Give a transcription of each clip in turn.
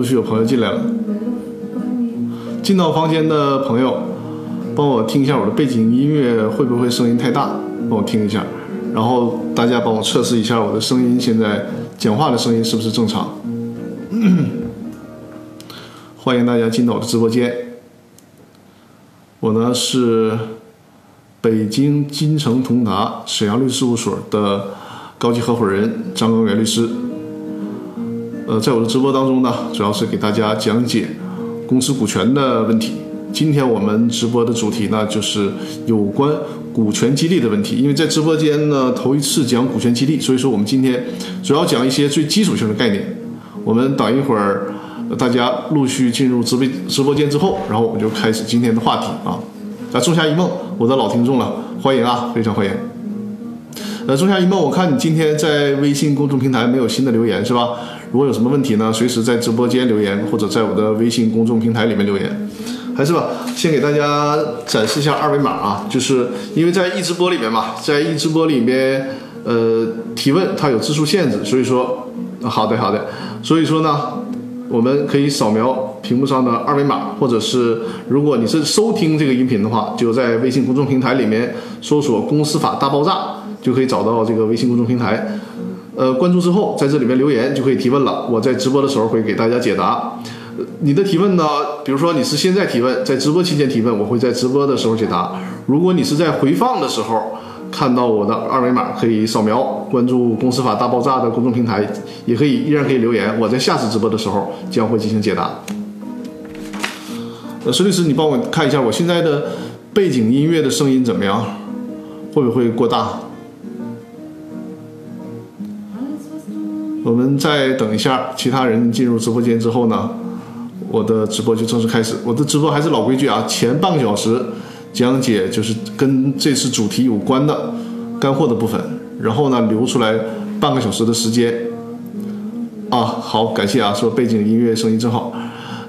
陆续有朋友进来了。进到房间的朋友，帮我听一下我的背景音乐会不会声音太大？帮我听一下。然后大家帮我测试一下我的声音，现在讲话的声音是不是正常？欢迎大家进到我的直播间。我呢是北京金城同达沈阳律师事务所的高级合伙人张刚元律师。呃，在我的直播当中呢，主要是给大家讲解公司股权的问题。今天我们直播的主题呢，就是有关股权激励的问题。因为在直播间呢，头一次讲股权激励，所以说我们今天主要讲一些最基础性的概念。我们等一会儿大家陆续进入直播直播间之后，然后我们就开始今天的话题啊。啊，仲夏一梦，我的老听众了，欢迎啊，非常欢迎。呃，仲夏一梦，我看你今天在微信公众平台没有新的留言是吧？如果有什么问题呢，随时在直播间留言，或者在我的微信公众平台里面留言。还是吧，先给大家展示一下二维码啊，就是因为在易直播里面嘛，在易直播里面，呃，提问它有字数限制，所以说，好的好的，所以说呢，我们可以扫描屏幕上的二维码，或者是如果你是收听这个音频的话，就在微信公众平台里面搜索“公司法大爆炸”，就可以找到这个微信公众平台。呃，关注之后，在这里面留言就可以提问了。我在直播的时候会给大家解答。你的提问呢，比如说你是现在提问，在直播期间提问，我会在直播的时候解答。如果你是在回放的时候看到我的二维码，可以扫描关注“公司法大爆炸”的公众平台，也可以依然可以留言。我在下次直播的时候将会进行解答。呃，孙律师，你帮我看一下我现在的背景音乐的声音怎么样？会不会过大？我们再等一下，其他人进入直播间之后呢，我的直播就正式开始。我的直播还是老规矩啊，前半个小时讲解就是跟这次主题有关的干货的部分，然后呢留出来半个小时的时间。啊，好，感谢啊，说背景音乐声音真好。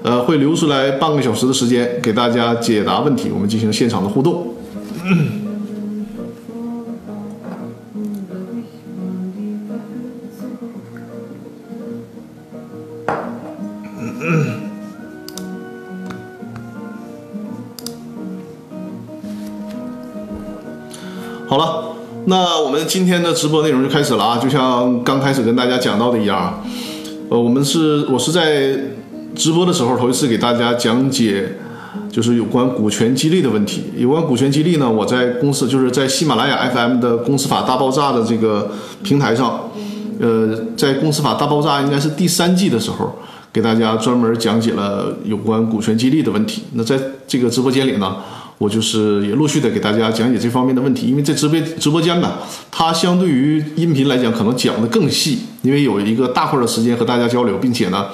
呃，会留出来半个小时的时间给大家解答问题，我们进行现场的互动。好今天的直播内容就开始了啊！就像刚开始跟大家讲到的一样，呃，我们是我是在直播的时候头一次给大家讲解，就是有关股权激励的问题。有关股权激励呢，我在公司就是在喜马拉雅 FM 的公司法大爆炸的这个平台上，呃，在公司法大爆炸应该是第三季的时候，给大家专门讲解了有关股权激励的问题。那在这个直播间里呢？我就是也陆续的给大家讲解这方面的问题，因为在直播直播间呢，它相对于音频来讲，可能讲的更细，因为有一个大块的时间和大家交流，并且呢，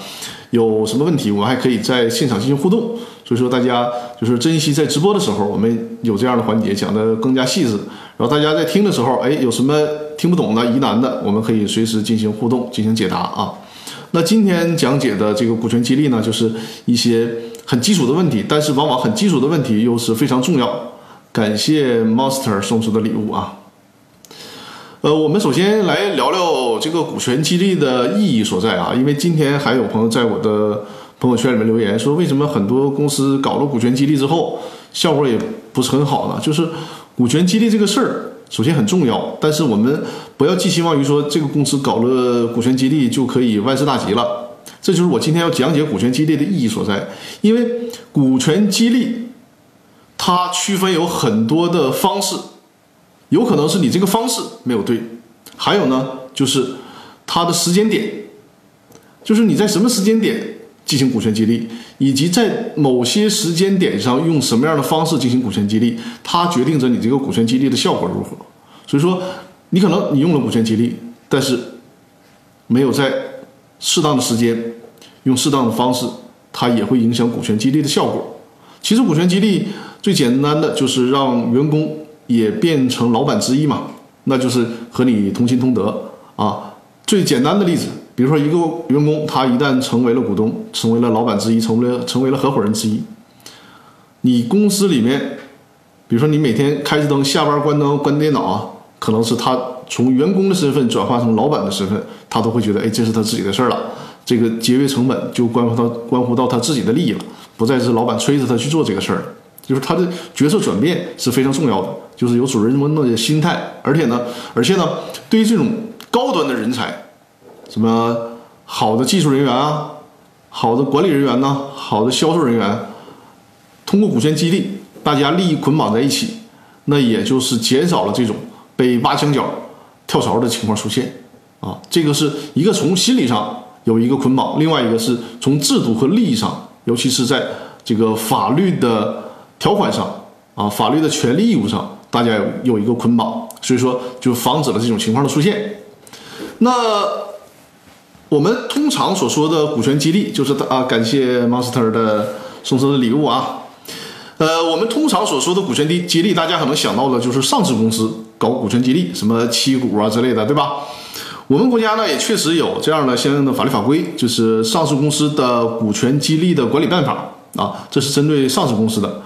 有什么问题我们还可以在现场进行互动，所以说大家就是珍惜在直播的时候，我们有这样的环节讲的更加细致，然后大家在听的时候，哎，有什么听不懂的、疑难的，我们可以随时进行互动、进行解答啊。那今天讲解的这个股权激励呢，就是一些。很基础的问题，但是往往很基础的问题又是非常重要。感谢 Monster 送出的礼物啊。呃，我们首先来聊聊这个股权激励的意义所在啊，因为今天还有朋友在我的朋友圈里面留言说，为什么很多公司搞了股权激励之后效果也不是很好呢？就是股权激励这个事儿，首先很重要，但是我们不要寄希望于说这个公司搞了股权激励就可以万事大吉了。这就是我今天要讲解股权激励的意义所在，因为股权激励它区分有很多的方式，有可能是你这个方式没有对，还有呢就是它的时间点，就是你在什么时间点进行股权激励，以及在某些时间点上用什么样的方式进行股权激励，它决定着你这个股权激励的效果如何。所以说，你可能你用了股权激励，但是没有在。适当的时间，用适当的方式，它也会影响股权激励的效果。其实股权激励最简单的就是让员工也变成老板之一嘛，那就是和你同心同德啊。最简单的例子，比如说一个员工他一旦成为了股东，成为了老板之一，成为了成为了合伙人之一，你公司里面，比如说你每天开着灯，下班关灯关电脑啊，可能是他。从员工的身份转化成老板的身份，他都会觉得，哎，这是他自己的事儿了。这个节约成本就关乎到关乎到他自己的利益了，不再是老板催着他去做这个事儿，就是他的角色转变是非常重要的，就是有主人翁的心态，而且呢，而且呢，对于这种高端的人才，什么好的技术人员啊，好的管理人员呢，好的销售人员，通过股权激励，大家利益捆绑在一起，那也就是减少了这种被挖墙脚、跳槽的情况出现啊，这个是一个从心理上。有一个捆绑，另外一个是从制度和利益上，尤其是在这个法律的条款上啊，法律的权利义务上，大家有有一个捆绑，所以说就防止了这种情况的出现。那我们通常所说的股权激励，就是啊，感谢 Monster 的送出的礼物啊。呃，我们通常所说的股权激激励，大家可能想到的就是上市公司搞股权激励，什么期股啊之类的，对吧？我们国家呢也确实有这样的相应的法律法规，就是上市公司的股权激励的管理办法啊，这是针对上市公司的。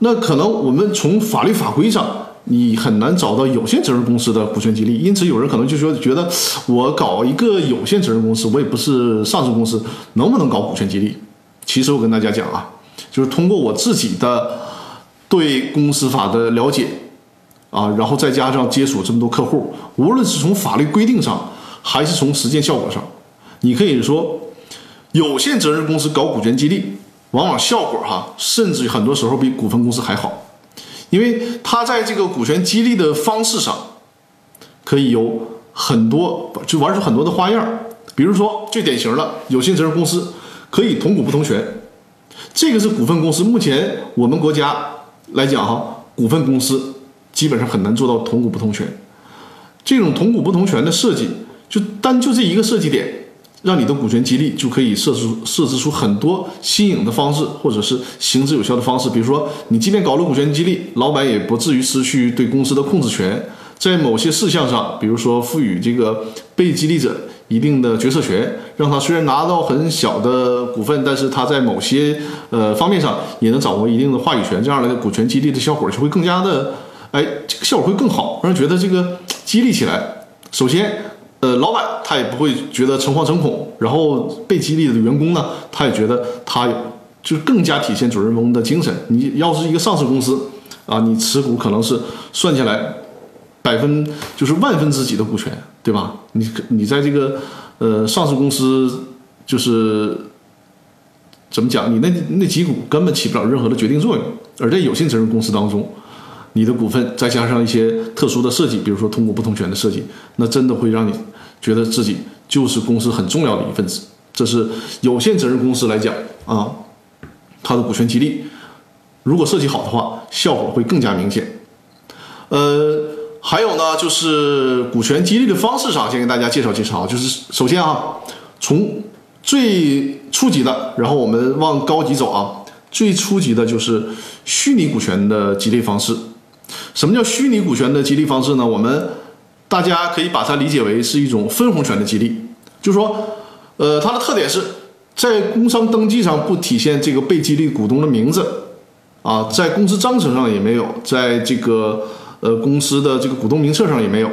那可能我们从法律法规上，你很难找到有限责任公司的股权激励，因此有人可能就说觉得我搞一个有限责任公司，我也不是上市公司，能不能搞股权激励？其实我跟大家讲啊，就是通过我自己的对公司法的了解啊，然后再加上接触这么多客户，无论是从法律规定上。还是从实践效果上，你可以说，有限责任公司搞股权激励，往往效果哈，甚至很多时候比股份公司还好，因为它在这个股权激励的方式上，可以有很多，就玩出很多的花样。比如说最典型的有限责任公司可以同股不同权，这个是股份公司目前我们国家来讲哈，股份公司基本上很难做到同股不同权。这种同股不同权的设计。就单就这一个设计点，让你的股权激励就可以设置设置出很多新颖的方式，或者是行之有效的方式。比如说，你即便搞了股权激励，老板也不至于失去对公司的控制权。在某些事项上，比如说赋予这个被激励者一定的决策权，让他虽然拿到很小的股份，但是他在某些呃方面上也能掌握一定的话语权。这样的股权激励的效果就会更加的，哎，这个效果会更好，让人觉得这个激励起来，首先。呃，老板他也不会觉得诚惶诚恐，然后被激励的员工呢，他也觉得他就更加体现主人翁的精神。你要是一个上市公司啊，你持股可能是算下来百分就是万分之几的股权，对吧？你你在这个呃上市公司就是怎么讲？你那那几股根本起不了任何的决定作用，而在有限责任公司当中。你的股份再加上一些特殊的设计，比如说通过不同权的设计，那真的会让你觉得自己就是公司很重要的一份子。这是有限责任公司来讲啊，它的股权激励如果设计好的话，效果会更加明显。呃，还有呢，就是股权激励的方式上，先给大家介绍介绍啊。就是首先啊，从最初级的，然后我们往高级走啊，最初级的就是虚拟股权的激励方式。什么叫虚拟股权的激励方式呢？我们大家可以把它理解为是一种分红权的激励，就是说，呃，它的特点是在工商登记上不体现这个被激励股东的名字，啊，在公司章程上也没有，在这个呃公司的这个股东名册上也没有，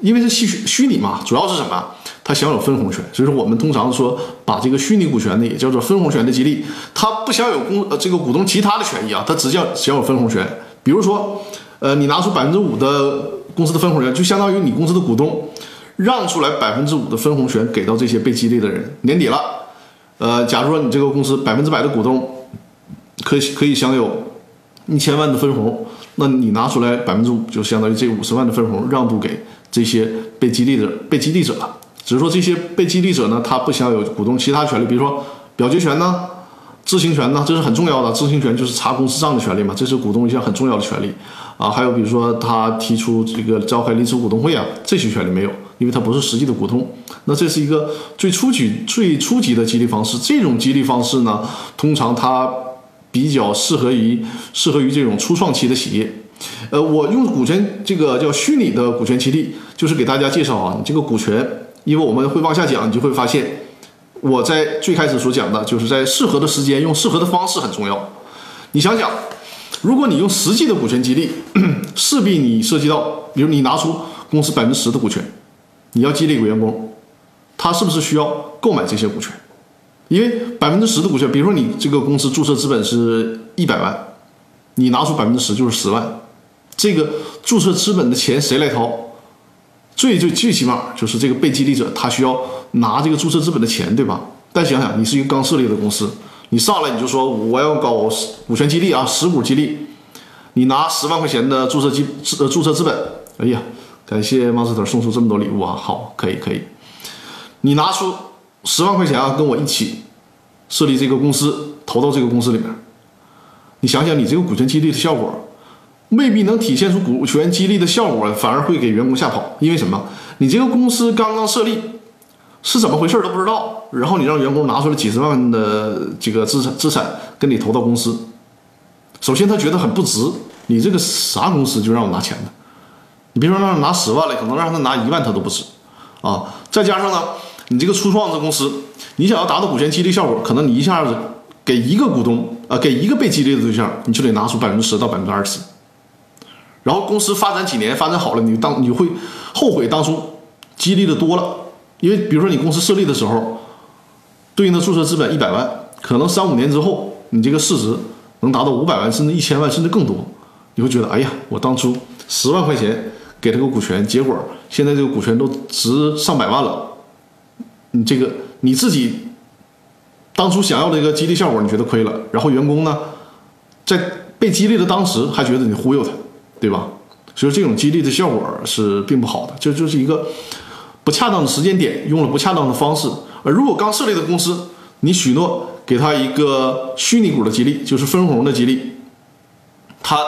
因为是虚虚拟嘛，主要是什么？它享有分红权，所以说我们通常说把这个虚拟股权呢也叫做分红权的激励，它不享有公呃这个股东其他的权益啊，它只叫享有分红权，比如说。呃，你拿出百分之五的公司的分红权，就相当于你公司的股东让出来百分之五的分红权给到这些被激励的人。年底了，呃，假如说你这个公司百分之百的股东可以可以享有一千万的分红，那你拿出来百分之五，就相当于这五十万的分红让渡给这些被激励的被激励者了。只是说这些被激励者呢，他不享有股东其他权利，比如说表决权呢。知情权呢，这是很重要的。知情权就是查公司账的权利嘛，这是股东一项很重要的权利啊。还有比如说他提出这个召开临时股东会啊，这些权利没有，因为他不是实际的股东。那这是一个最初级、最初级的激励方式。这种激励方式呢，通常它比较适合于适合于这种初创期的企业。呃，我用股权这个叫虚拟的股权激励，就是给大家介绍啊，你这个股权，因为我们会往下讲，你就会发现。我在最开始所讲的，就是在适合的时间用适合的方式很重要。你想想，如果你用实际的股权激励，势必你涉及到，比如你拿出公司百分之十的股权，你要激励一个员工，他是不是需要购买这些股权？因为百分之十的股权，比如说你这个公司注册资本是一百万，你拿出百分之十就是十万，这个注册资本的钱谁来掏？最最最起码就是这个被激励者，他需要拿这个注册资本的钱，对吧？但想想你是一个刚设立的公司，你上来你就说我要搞股权激励啊，十股激励，你拿十万块钱的注册资呃注册资本，哎呀，感谢 Monster 送出这么多礼物啊，好，可以可以，你拿出十万块钱啊，跟我一起设立这个公司，投到这个公司里面，你想想你这个股权激励的效果。未必能体现出股权激励的效果，反而会给员工吓跑。因为什么？你这个公司刚刚设立，是怎么回事都不知道。然后你让员工拿出了几十万的这个资产资产跟你投到公司，首先他觉得很不值。你这个啥公司就让我拿钱的？你别说让他拿十万了，可能让他拿一万他都不值啊！再加上呢，你这个初创的公司，你想要达到股权激励效果，可能你一下子给一个股东啊，给一个被激励的对象，你就得拿出百分之十到百分之二十。然后公司发展几年发展好了，你当你会后悔当初激励的多了，因为比如说你公司设立的时候，对应的注册资本一百万，可能三五年之后你这个市值能达到五百万甚至一千万甚至更多，你会觉得哎呀，我当初十万块钱给他个股权，结果现在这个股权都值上百万了，你这个你自己当初想要的一个激励效果你觉得亏了，然后员工呢在被激励的当时还觉得你忽悠他。对吧？所以这种激励的效果是并不好的，这就是一个不恰当的时间点，用了不恰当的方式。而如果刚设立的公司，你许诺给他一个虚拟股的激励，就是分红的激励，他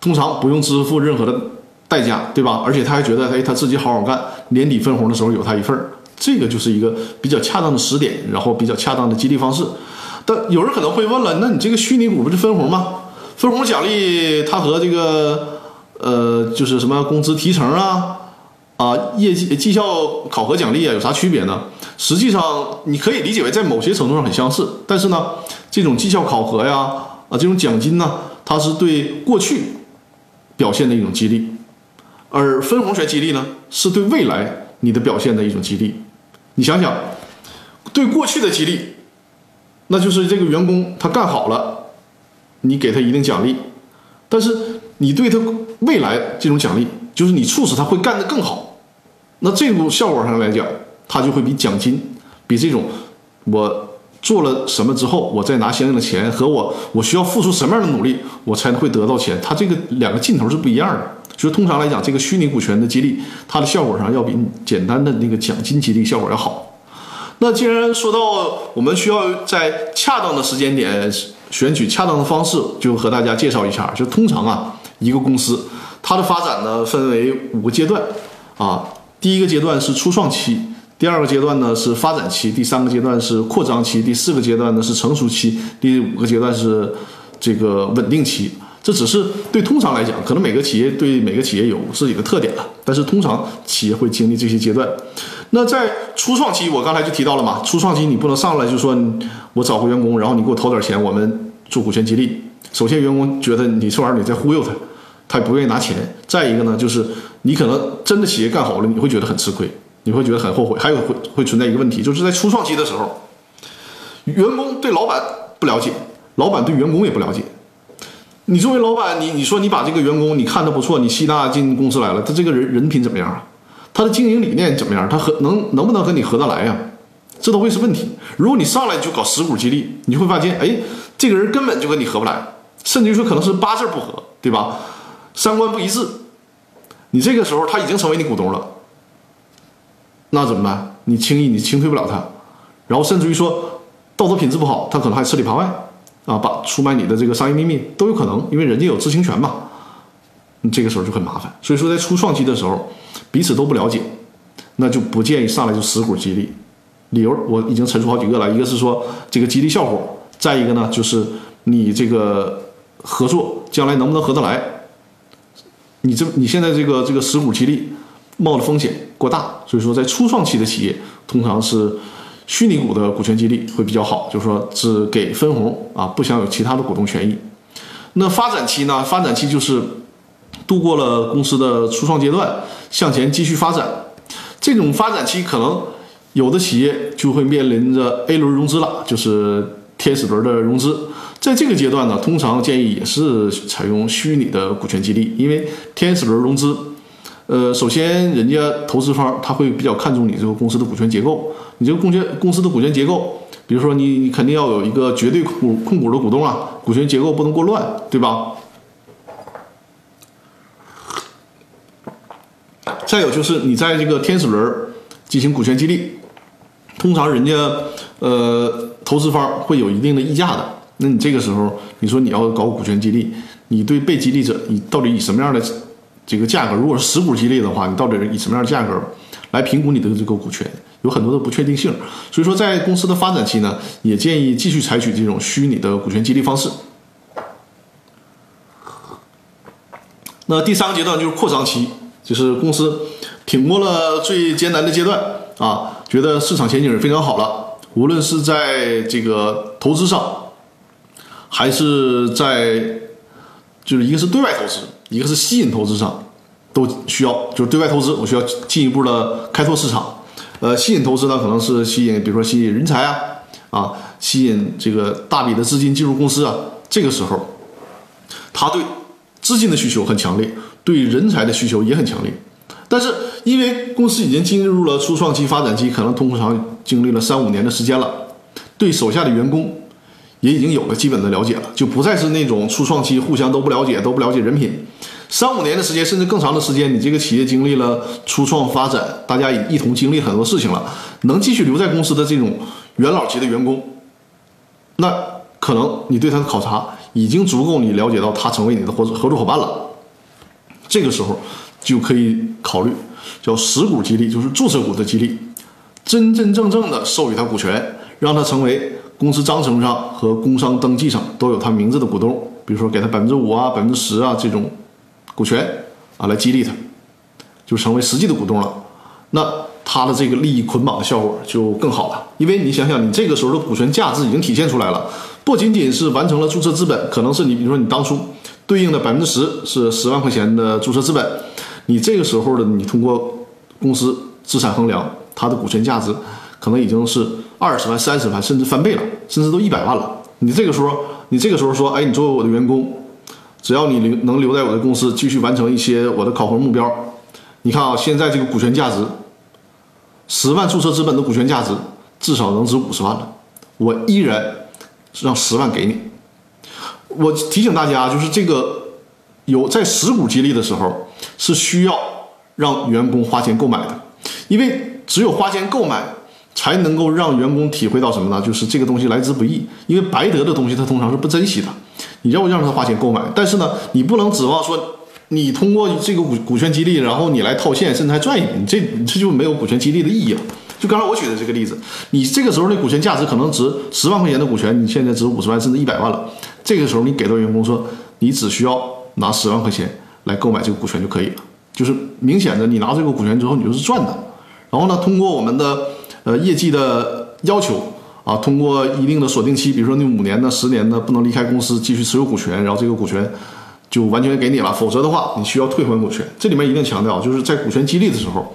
通常不用支付任何的代价，对吧？而且他还觉得，哎，他自己好好干，年底分红的时候有他一份儿，这个就是一个比较恰当的时点，然后比较恰当的激励方式。但有人可能会问了，那你这个虚拟股不是分红吗？分红奖励它和这个呃，就是什么工资提成啊，啊，业绩绩效考核奖励啊，有啥区别呢？实际上你可以理解为在某些程度上很相似，但是呢，这种绩效考核呀，啊，这种奖金呢，它是对过去表现的一种激励，而分红权激励呢，是对未来你的表现的一种激励。你想想，对过去的激励，那就是这个员工他干好了。你给他一定奖励，但是你对他未来这种奖励，就是你促使他会干得更好。那这种效果上来讲，它就会比奖金，比这种我做了什么之后，我再拿相应的钱和我我需要付出什么样的努力，我才会得到钱，它这个两个劲头是不一样的。所以通常来讲，这个虚拟股权的激励，它的效果上要比简单的那个奖金激励效果要好。那既然说到我们需要在恰当的时间点。选取恰当的方式，就和大家介绍一下。就通常啊，一个公司它的发展呢分为五个阶段啊。第一个阶段是初创期，第二个阶段呢是发展期，第三个阶段是扩张期，第四个阶段呢是成熟期，第五个阶段是这个稳定期。这只是对通常来讲，可能每个企业对每个企业有自己的特点了。但是通常企业会经历这些阶段。那在初创期，我刚才就提到了嘛，初创期你不能上来就说我找个员工，然后你给我投点钱，我们做股权激励。首先，员工觉得你这玩意儿你在忽悠他，他也不愿意拿钱。再一个呢，就是你可能真的企业干好了，你会觉得很吃亏，你会觉得很后悔。还有会会存在一个问题，就是在初创期的时候，员工对老板不了解，老板对员工也不了解。你作为老板，你你说你把这个员工你看的不错，你吸纳进公司来了，他这个人人品怎么样啊？他的经营理念怎么样？他和能能不能和你合得来呀？这都会是问题。如果你上来就搞十股激励，你会发现，哎，这个人根本就跟你合不来，甚至于说可能是八字不合，对吧？三观不一致，你这个时候他已经成为你股东了，那怎么办？你轻易你清退不了他，然后甚至于说道德品质不好，他可能还吃里扒外。啊，把出卖你的这个商业秘密都有可能，因为人家有知情权嘛。你这个时候就很麻烦。所以说，在初创期的时候，彼此都不了解，那就不建议上来就死股激励。理由我已经陈述好几个了，一个是说这个激励效果，再一个呢就是你这个合作将来能不能合得来。你这你现在这个这个十股激励冒的风险过大，所以说在初创期的企业通常是。虚拟股的股权激励会比较好，就是说只给分红啊，不享有其他的股东权益。那发展期呢？发展期就是度过了公司的初创阶段，向前继续发展。这种发展期可能有的企业就会面临着 A 轮融资了，就是天使轮的融资。在这个阶段呢，通常建议也是采用虚拟的股权激励，因为天使轮融资，呃，首先人家投资方他会比较看重你这个公司的股权结构，你这个公权公司的股权结构，比如说你你肯定要有一个绝对控股控股的股东啊，股权结构不能过乱，对吧？再有就是你在这个天使轮进行股权激励，通常人家呃投资方会有一定的溢价的。那你这个时候，你说你要搞股权激励，你对被激励者，你到底以什么样的这个价格？如果是实股激励的话，你到底是以什么样的价格来评估你的这个股权？有很多的不确定性。所以说，在公司的发展期呢，也建议继续采取这种虚拟的股权激励方式。那第三个阶段就是扩张期，就是公司挺过了最艰难的阶段啊，觉得市场前景非常好了，无论是在这个投资上。还是在，就是一个是对外投资，一个是吸引投资上，都需要。就是对外投资，我需要进一步的开拓市场。呃，吸引投资呢，可能是吸引，比如说吸引人才啊，啊，吸引这个大笔的资金进入公司啊。这个时候，他对资金的需求很强烈，对人才的需求也很强烈。但是因为公司已经进入了初创期、发展期，可能通常经历了三五年的时间了，对手下的员工。也已经有了基本的了解了，就不再是那种初创期互相都不了解、都不了解人品。三五年的时间，甚至更长的时间，你这个企业经历了初创发展，大家也一同经历很多事情了，能继续留在公司的这种元老级的员工，那可能你对他的考察已经足够你了解到他成为你的合合作伙伴了。这个时候就可以考虑叫实股激励，就是注册股的激励，真真正正的授予他股权，让他成为。公司章程上和工商登记上都有他名字的股东，比如说给他百分之五啊、百分之十啊这种股权啊，来激励他，就成为实际的股东了。那他的这个利益捆绑的效果就更好了，因为你想想，你这个时候的股权价值已经体现出来了，不仅仅是完成了注册资本，可能是你比如说你当初对应的百分之十是十万块钱的注册资本，你这个时候的你通过公司资产衡量，它的股权价值可能已经是。二十万、三十万，甚至翻倍了，甚至都一百万了。你这个时候，你这个时候说，哎，你作为我的员工，只要你留能留在我的公司，继续完成一些我的考核目标，你看啊，现在这个股权价值，十万注册资本的股权价值至少能值五十万了。我依然让十万给你。我提醒大家，就是这个有在实股激励的时候，是需要让员工花钱购买的，因为只有花钱购买。才能够让员工体会到什么呢？就是这个东西来之不易，因为白得的东西他通常是不珍惜的。你要让他花钱购买，但是呢，你不能指望说你通过这个股股权激励，然后你来套现，甚至还赚一笔，你这这就没有股权激励的意义了。就刚才我举的这个例子，你这个时候的股权价值可能值十万块钱的股权，你现在值五十万甚至一百万了。这个时候你给到员工说，你只需要拿十万块钱来购买这个股权就可以了，就是明显的你拿这个股权之后你就是赚的。然后呢，通过我们的。呃，业绩的要求啊，通过一定的锁定期，比如说你五年的、十年的，不能离开公司继续持有股权，然后这个股权就完全给你了，否则的话，你需要退还股权。这里面一定强调，就是在股权激励的时候，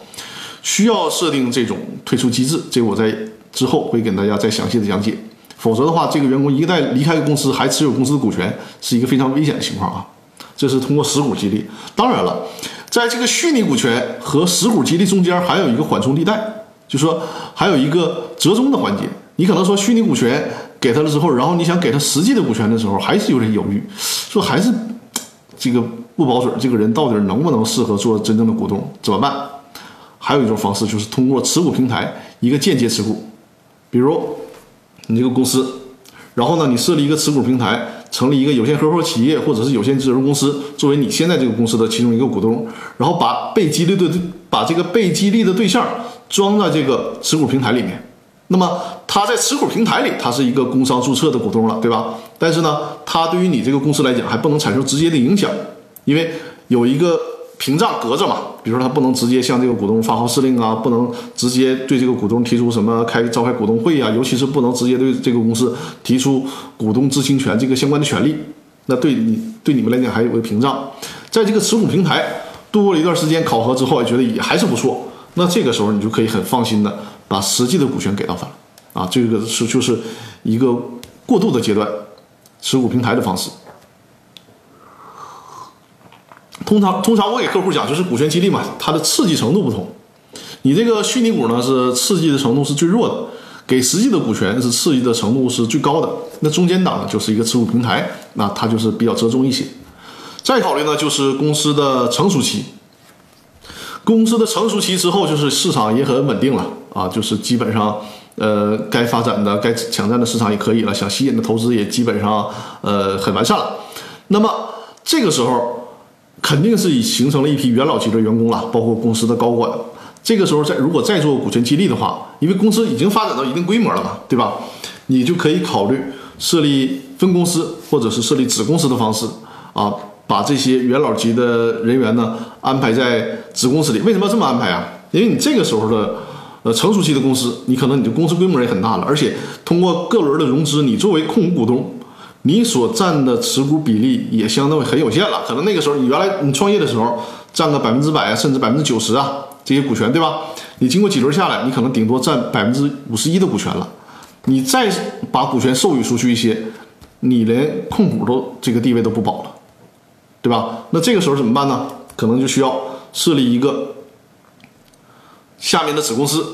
需要设定这种退出机制。这个我在之后会给大家再详细的讲解。否则的话，这个员工一旦离开公司还持有公司的股权，是一个非常危险的情况啊。这是通过实股激励。当然了，在这个虚拟股权和实股激励中间，还有一个缓冲地带。就说还有一个折中的环节，你可能说虚拟股权给他了之后，然后你想给他实际的股权的时候，还是有点犹豫，说还是这个不保准，这个人到底能不能适合做真正的股东，怎么办？还有一种方式就是通过持股平台一个间接持股，比如你这个公司，然后呢，你设立一个持股平台，成立一个有限合伙企业或者是有限责任公司，作为你现在这个公司的其中一个股东，然后把被激励的把这个被激励的对象。装在这个持股平台里面，那么他在持股平台里，他是一个工商注册的股东了，对吧？但是呢，他对于你这个公司来讲，还不能产生直接的影响，因为有一个屏障隔着嘛。比如说，他不能直接向这个股东发号施令啊，不能直接对这个股东提出什么开召开股东会啊，尤其是不能直接对这个公司提出股东知情权这个相关的权利。那对你对你们来讲还有个屏障，在这个持股平台度过了一段时间考核之后，觉得也还是不错。那这个时候，你就可以很放心的把实际的股权给到他了啊，这个是就是一个过渡的阶段，持股平台的方式。通常通常我给客户讲就是股权激励嘛，它的刺激程度不同。你这个虚拟股呢是刺激的程度是最弱的，给实际的股权是刺激的程度是最高的。那中间档呢就是一个持股平台，那它就是比较折中一些。再考虑呢就是公司的成熟期，公司的成熟期之后就是市场也很稳定了啊，就是基本上呃该发展的该抢占的市场也可以了，想吸引的投资也基本上呃很完善了。那么这个时候。肯定是已形成了一批元老级的员工了，包括公司的高管。这个时候再如果再做股权激励的话，因为公司已经发展到一定规模了嘛，对吧？你就可以考虑设立分公司或者是设立子公司的方式啊，把这些元老级的人员呢安排在子公司里。为什么要这么安排啊？因为你这个时候的呃成熟期的公司，你可能你的公司规模也很大了，而且通过各轮的融资，你作为控股股东。你所占的持股比例也相当于很有限了，可能那个时候你原来你创业的时候占个百分之百啊，甚至百分之九十啊这些股权，对吧？你经过几轮下来，你可能顶多占百分之五十一的股权了。你再把股权授予出去一些，你连控股都这个地位都不保了，对吧？那这个时候怎么办呢？可能就需要设立一个下面的子公司，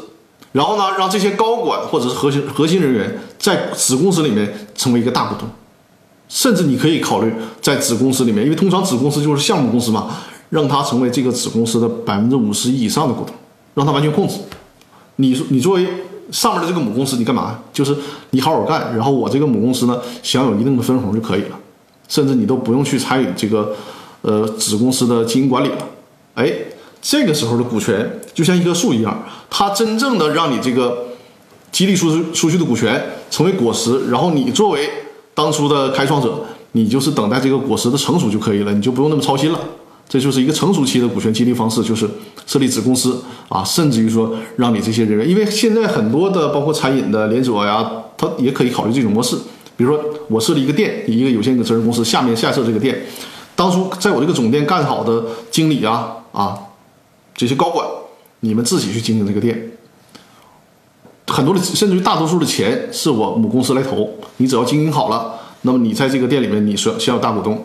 然后呢，让这些高管或者是核心核心人员在子公司里面成为一个大股东。甚至你可以考虑在子公司里面，因为通常子公司就是项目公司嘛，让他成为这个子公司的百分之五十以上的股东，让他完全控制。你说你作为上面的这个母公司，你干嘛？就是你好好干，然后我这个母公司呢享有一定的分红就可以了，甚至你都不用去参与这个呃子公司的经营管理了。哎，这个时候的股权就像一棵树一样，它真正的让你这个激励出出去的股权成为果实，然后你作为。当初的开创者，你就是等待这个果实的成熟就可以了，你就不用那么操心了。这就是一个成熟期的股权激励方式，就是设立子公司啊，甚至于说让你这些人员，因为现在很多的包括餐饮的连锁呀，它也可以考虑这种模式。比如说我设立一个店，一个有限责任公司，下面下设这个店，当初在我这个总店干好的经理啊啊这些高管，你们自己去经营这个店。很多的，甚至于大多数的钱是我母公司来投，你只要经营好了，那么你在这个店里面，你是享有大股东。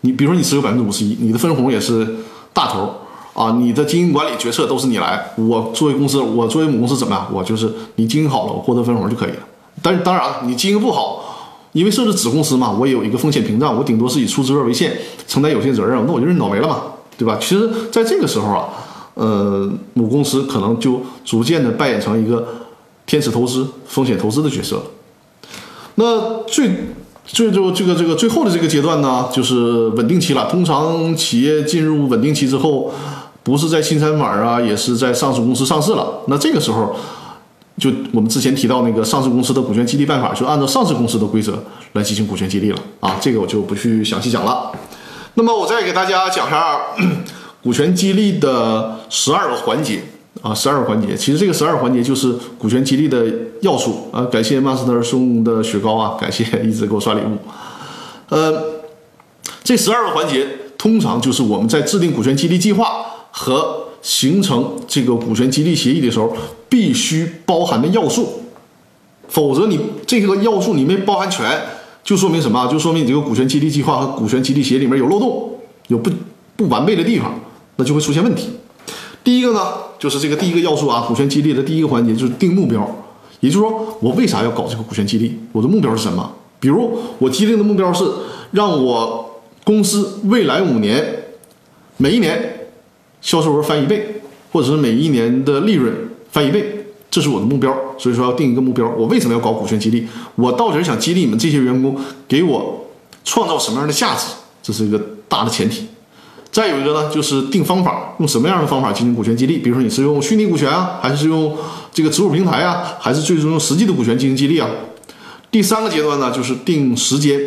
你比如说你持有百分之五十一，你的分红也是大头啊，你的经营管理决策都是你来。我作为公司，我作为母公司怎么样？我就是你经营好了，我获得分红就可以了。但是当然，你经营不好，因为设置子公司嘛，我有一个风险屏障，我顶多是以出资额为限，承担有限责任，那我就认倒霉了嘛，对吧？其实在这个时候啊。呃，母公司可能就逐渐的扮演成一个天使投资、风险投资的角色。那最最就这个这个最后的这个阶段呢，就是稳定期了。通常企业进入稳定期之后，不是在新三板啊，也是在上市公司上市了。那这个时候，就我们之前提到那个上市公司的股权激励办法，就按照上市公司的规则来进行股权激励了啊。这个我就不去详细讲了。那么我再给大家讲下。股权激励的十二个环节啊，十二个环节，其实这个十二环节就是股权激励的要素啊。感谢 master 送的雪糕啊，感谢一直给我刷礼物。呃，这十二个环节通常就是我们在制定股权激励计划和形成这个股权激励协议的时候必须包含的要素，否则你这个要素你没包含全，就说明什么？就说明你这个股权激励计划和股权激励协议里面有漏洞，有不不完备的地方。那就会出现问题。第一个呢，就是这个第一个要素啊，股权激励的第一个环节就是定目标。也就是说，我为啥要搞这个股权激励？我的目标是什么？比如我激励的目标是让我公司未来五年每一年销售额翻一倍，或者是每一年的利润翻一倍，这是我的目标。所以说要定一个目标。我为什么要搞股权激励？我到底想激励你们这些员工给我创造什么样的价值？这是一个大的前提。再有一个呢，就是定方法，用什么样的方法进行股权激励？比如说你是用虚拟股权啊，还是用这个持股平台啊，还是最终用实际的股权进行激励啊？第三个阶段呢，就是定时间，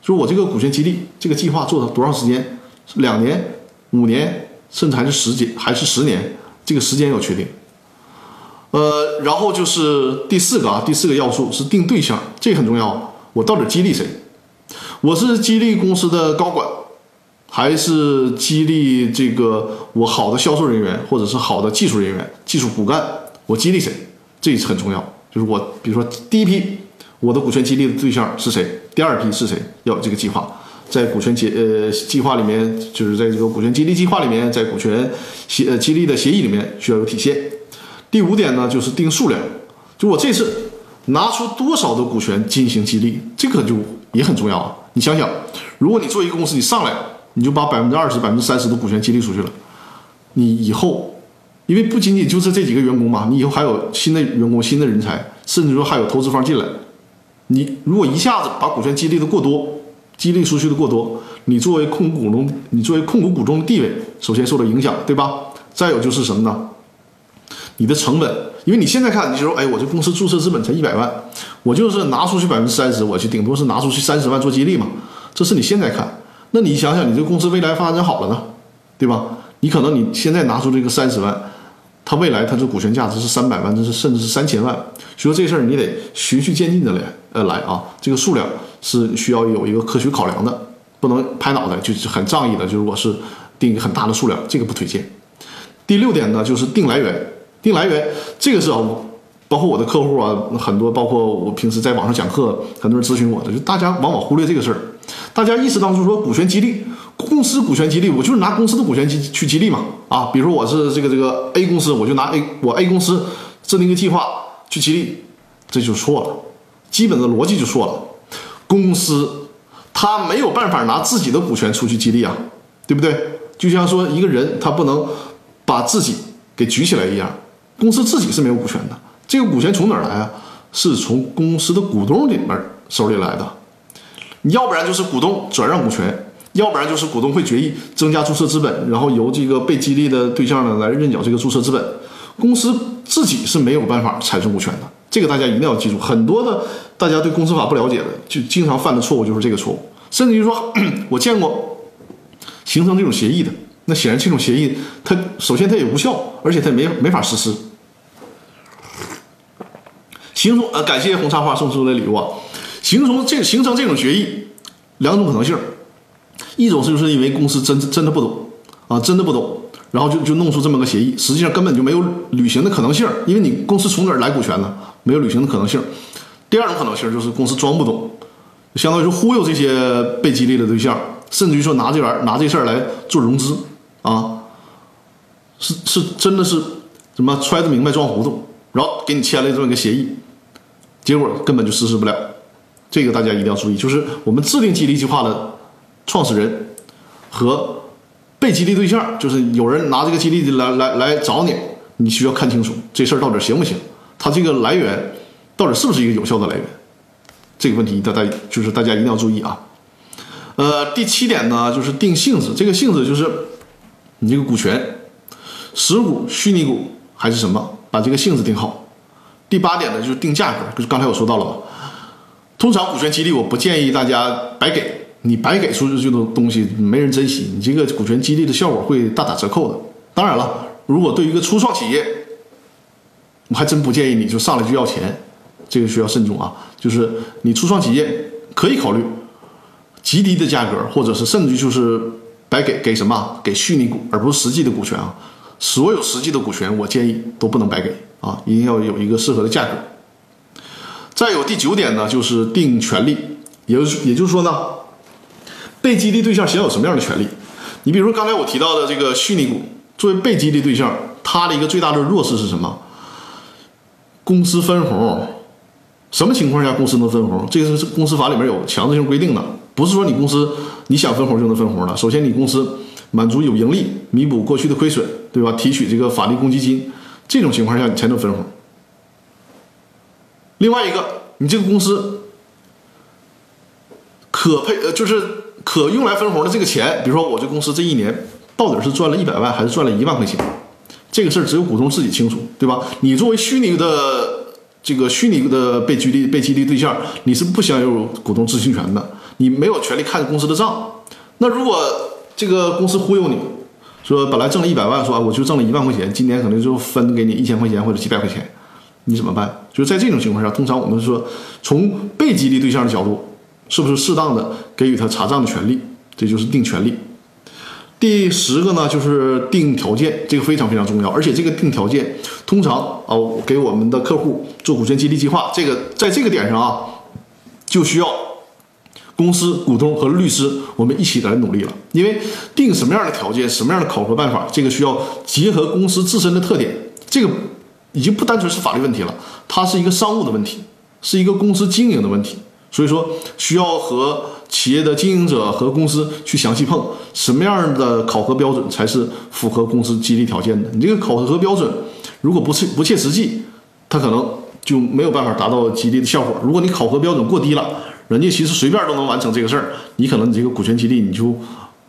就我这个股权激励这个计划做了多长时间？两年、五年，甚至还是十几还是十年？这个时间要确定。呃，然后就是第四个啊，第四个要素是定对象，这个很重要。我到底激励谁？我是激励公司的高管。还是激励这个我好的销售人员，或者是好的技术人员、技术骨干，我激励谁？这是很重要。就是我，比如说第一批我的股权激励的对象是谁？第二批是谁？要有这个计划，在股权结呃计划里面，就是在这个股权激励计划里面，在股权协呃激励的协议里面需要有体现。第五点呢，就是定数量，就我这次拿出多少的股权进行激励，这个就也很重要啊。你想想，如果你做一个公司，你上来你就把百分之二十、百分之三十的股权激励出去了，你以后，因为不仅仅就是这几个员工嘛，你以后还有新的员工、新的人才，甚至说还有投资方进来，你如果一下子把股权激励的过多，激励出去的过多，你作为控股股东，你作为控股股东的地位首先受到影响，对吧？再有就是什么呢？你的成本，因为你现在看，你就说，哎，我这公司注册资本才一百万，我就是拿出去百分之三十，我就顶多是拿出去三十万做激励嘛。这是你现在看，那你想想，你这个公司未来发展好了呢，对吧？你可能你现在拿出这个三十万，它未来它这股权价值是三百万，这是甚至是三千万。所以说这事儿你得循序渐进的来，呃，来啊，这个数量是需要有一个科学考量的，不能拍脑袋就是很仗义的，就是我是定一个很大的数量，这个不推荐。第六点呢，就是定来源。定来源，这个是啊，包括我的客户啊，很多包括我平时在网上讲课，很多人咨询我的，就大家往往忽略这个事儿。大家意识当中说，股权激励，公司股权激励，我就是拿公司的股权激去激励嘛。啊，比如说我是这个这个 A 公司，我就拿 A 我 A 公司制定一个计划去激励，这就错了，基本的逻辑就错了。公司他没有办法拿自己的股权出去激励啊，对不对？就像说一个人他不能把自己给举起来一样。公司自己是没有股权的，这个股权从哪儿来啊？是从公司的股东里面手里来的。你要不然就是股东转让股权，要不然就是股东会决议增加注册资本，然后由这个被激励的对象呢来认缴这个注册资本。公司自己是没有办法产生股权的，这个大家一定要记住。很多的大家对公司法不了解的，就经常犯的错误就是这个错误。甚至于说，我见过形成这种协议的，那显然这种协议它首先它也无效，而且它没没法实施。形成呃，感谢红茶花送出的礼物啊！形成这形成这种决议，两种可能性，一种是就是因为公司真真的不懂啊，真的不懂，然后就就弄出这么个协议，实际上根本就没有履行的可能性，因为你公司从哪儿来股权呢？没有履行的可能性。第二种可能性就是公司装不懂，相当于是忽悠这些被激励的对象，甚至于说拿这玩意儿拿这事儿来做融资啊，是是真的是什么揣着明白装糊涂，然后给你签了这么个协议。结果根本就实施不了，这个大家一定要注意。就是我们制定激励计划的创始人和被激励对象，就是有人拿这个激励来来来找你，你需要看清楚这事儿到底行不行，它这个来源到底是不是一个有效的来源，这个问题大家就是大家一定要注意啊。呃，第七点呢，就是定性质，这个性质就是你这个股权实股、虚拟股还是什么，把这个性质定好。第八点呢，就是定价格，就是刚才我说到了嘛。通常股权激励，我不建议大家白给，你白给出去这种东西没人珍惜，你这个股权激励的效果会大打折扣的。当然了，如果对于一个初创企业，我还真不建议你就上来就要钱，这个需要慎重啊。就是你初创企业可以考虑极低的价格，或者是甚至就是白给给什么？给虚拟股，而不是实际的股权啊。所有实际的股权，我建议都不能白给。啊，一定要有一个适合的价格。再有第九点呢，就是定权利，也就是也就是说呢，被激励对象享有什么样的权利？你比如说刚才我提到的这个虚拟股，作为被激励对象，它的一个最大的弱势是什么？公司分红，什么情况下公司能分红？这个是公司法里面有强制性规定的，不是说你公司你想分红就能分红的。首先，你公司满足有盈利，弥补过去的亏损，对吧？提取这个法定公积金。这种情况下你才能分红。另外一个，你这个公司可配呃，就是可用来分红的这个钱，比如说我这公司这一年到底是赚了一百万还是赚了一万块钱，这个事儿只有股东自己清楚，对吧？你作为虚拟的这个虚拟的被激励被激励对象，你是不享有股东知情权的，你没有权利看公司的账。那如果这个公司忽悠你。说本来挣了一百万，说我就挣了一万块钱，今年可能就分给你一千块钱或者几百块钱，你怎么办？就是在这种情况下，通常我们说从被激励对象的角度，是不是适当的给予他查账的权利？这就是定权利。第十个呢，就是定条件，这个非常非常重要，而且这个定条件通常啊，给我们的客户做股权激励计划，这个在这个点上啊，就需要公司股东和律师我们一起来努力了，因为定什么样的条件，什么样的考核办法，这个需要结合公司自身的特点，这个已经不单纯是法律问题了，它是一个商务的问题，是一个公司经营的问题。所以说，需要和企业的经营者和公司去详细碰，什么样的考核标准才是符合公司激励条件的？你这个考核标准如果不切不切实际，它可能就没有办法达到激励的效果。如果你考核标准过低了，人家其实随便都能完成这个事儿，你可能你这个股权激励你就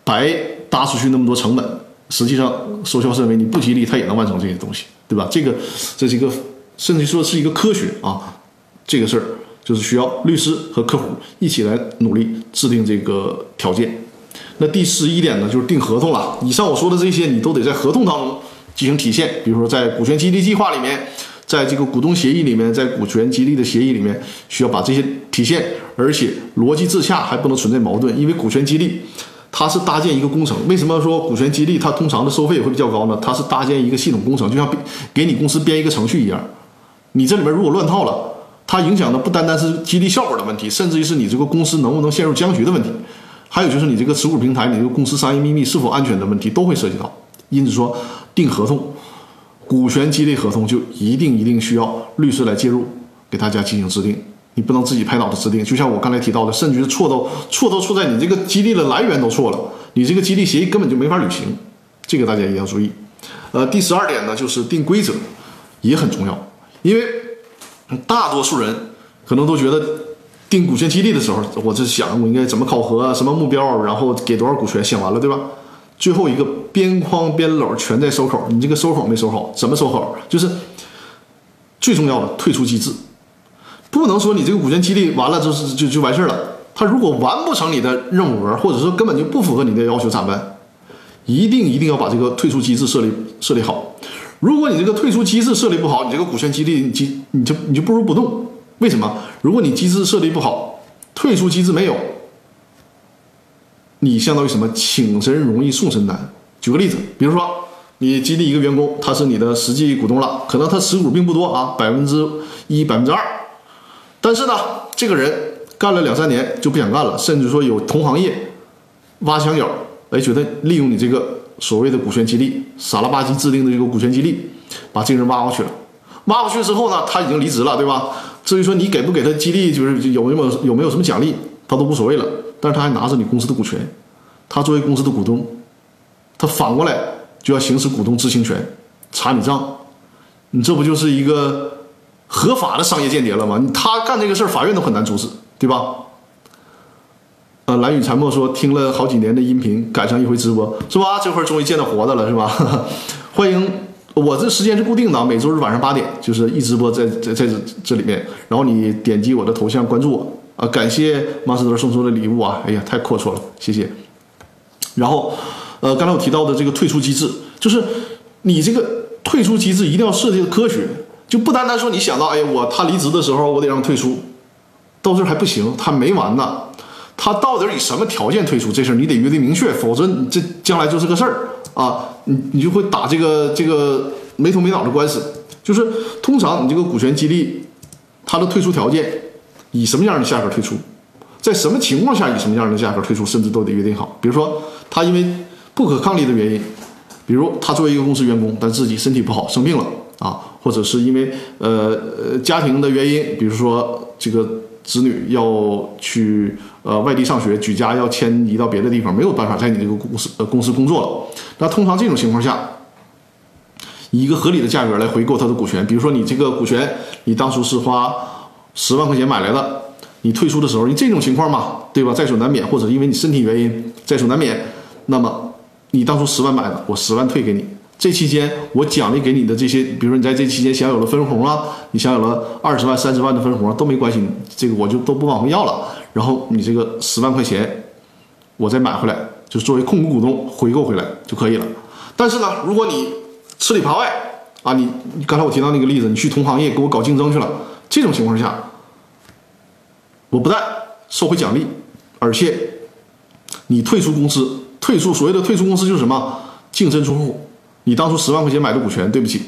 白搭出去那么多成本。实际上，收销认为你不激励，他也能完成这些东西，对吧？这个这是一个，甚至说是一个科学啊，这个事儿。就是需要律师和客户一起来努力制定这个条件。那第十一点呢，就是定合同了。以上我说的这些，你都得在合同当中进行体现。比如说，在股权激励计划里面，在这个股东协议里面，在股权激励的协议里面，需要把这些体现，而且逻辑自洽，还不能存在矛盾。因为股权激励它是搭建一个工程。为什么说股权激励它通常的收费也会比较高呢？它是搭建一个系统工程，就像给你公司编一个程序一样。你这里面如果乱套了。它影响的不单单是激励效果的问题，甚至于是你这个公司能不能陷入僵局的问题，还有就是你这个持股平台，你这个公司商业秘密是否安全的问题都会涉及到。因此说，定合同、股权激励合同就一定一定需要律师来介入，给大家进行制定。你不能自己拍脑子制定。就像我刚才提到的，甚至于错都错都错在你这个激励的来源都错了，你这个激励协议根本就没法履行。这个大家一定要注意。呃，第十二点呢，就是定规则也很重要，因为。大多数人可能都觉得定股权激励的时候，我这想我应该怎么考核，什么目标，然后给多少股权，想完了对吧？最后一个边框边篓全在收口，你这个收口没收好，怎么收口？就是最重要的退出机制，不能说你这个股权激励完了就是就就完事了。他如果完不成你的任务额，或者说根本就不符合你的要求咋办？一定一定要把这个退出机制设立设立好。如果你这个退出机制设立不好，你这个股权激励机你就你就不如不动。为什么？如果你机制设立不好，退出机制没有，你相当于什么？请神容易送神难。举个例子，比如说你激励一个员工，他是你的实际股东了，可能他持股并不多啊，百分之一、百分之二，但是呢，这个人干了两三年就不想干了，甚至说有同行业挖墙脚，哎，觉得利用你这个。所谓的股权激励，傻了吧唧制定的这个股权激励，把这个人挖过去了。挖过去之后呢，他已经离职了，对吧？至于说你给不给他激励，就是有没有有没有什么奖励，他都无所谓了。但是他还拿着你公司的股权，他作为公司的股东，他反过来就要行使股东知情权，查你账。你这不就是一个合法的商业间谍了吗？他干这个事儿，法院都很难阻止，对吧？呃，蓝雨残墨说听了好几年的音频，赶上一回直播，是吧？这会儿终于见到活的了，是吧？欢迎，我这时间是固定的，每周日晚上八点就是一直播在在在这这里面，然后你点击我的头像关注我啊，感谢马斯德送出的礼物啊，哎呀，太阔绰了，谢谢。然后，呃，刚才我提到的这个退出机制，就是你这个退出机制一定要设计的科学，就不单单说你想到，哎，我他离职的时候我得让退出，到这还不行，他没完呢。他到底以什么条件退出这事儿，你得约定明确，否则你这将来就是个事儿啊！你你就会打这个这个没头没脑的官司。就是通常你这个股权激励，它的退出条件以什么样的价格退出，在什么情况下以什么样的价格退出，甚至都得约定好。比如说他因为不可抗力的原因，比如他作为一个公司员工，但自己身体不好生病了啊，或者是因为呃呃家庭的原因，比如说这个。子女要去呃外地上学，举家要迁移到别的地方，没有办法在你这个公司呃公司工作了。那通常这种情况下，以一个合理的价格来回购他的股权，比如说你这个股权，你当初是花十万块钱买来的，你退出的时候，你这种情况嘛，对吧？在所难免，或者因为你身体原因在所难免，那么你当初十万买的，我十万退给你。这期间我奖励给你的这些，比如说你在这期间享有了分红啊，你享有了二十万、三十万的分红都没关系，这个我就都不往回要了。然后你这个十万块钱，我再买回来，就作为控股股东回购回来就可以了。但是呢，如果你吃里扒外啊，你刚才我提到那个例子，你去同行业给我搞竞争去了，这种情况下，我不但收回奖励，而且你退出公司退出所谓的退出公司就是什么净身出户。你当初十万块钱买的股权，对不起，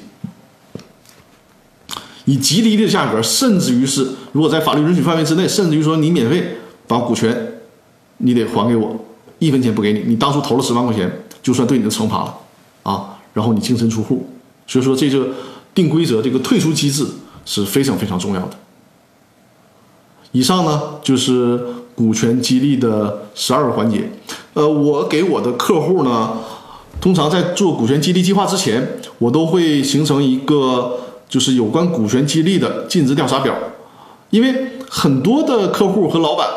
以极低的价格，甚至于是如果在法律允许范围之内，甚至于说你免费把股权你得还给我，一分钱不给你。你当初投了十万块钱，就算对你的惩罚了啊，然后你净身出户。所以说这个定规则，这个退出机制是非常非常重要的。以上呢就是股权激励的十二个环节。呃，我给我的客户呢。通常在做股权激励计划之前，我都会形成一个就是有关股权激励的尽职调查表，因为很多的客户和老板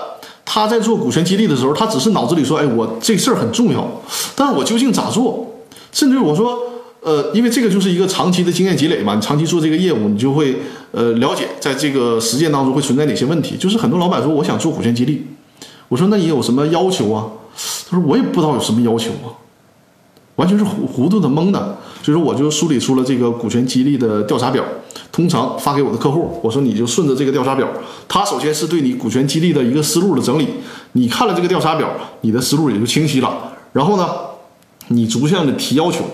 他在做股权激励的时候，他只是脑子里说，哎，我这事儿很重要，但是我究竟咋做？甚至我说，呃，因为这个就是一个长期的经验积累嘛，你长期做这个业务，你就会呃了解在这个实践当中会存在哪些问题。就是很多老板说我想做股权激励，我说那你有什么要求啊？他说我也不知道有什么要求啊。完全是糊糊涂的懵的，所以说我就梳理出了这个股权激励的调查表，通常发给我的客户，我说你就顺着这个调查表，他首先是对你股权激励的一个思路的整理，你看了这个调查表，你的思路也就清晰了。然后呢，你逐项的提要求，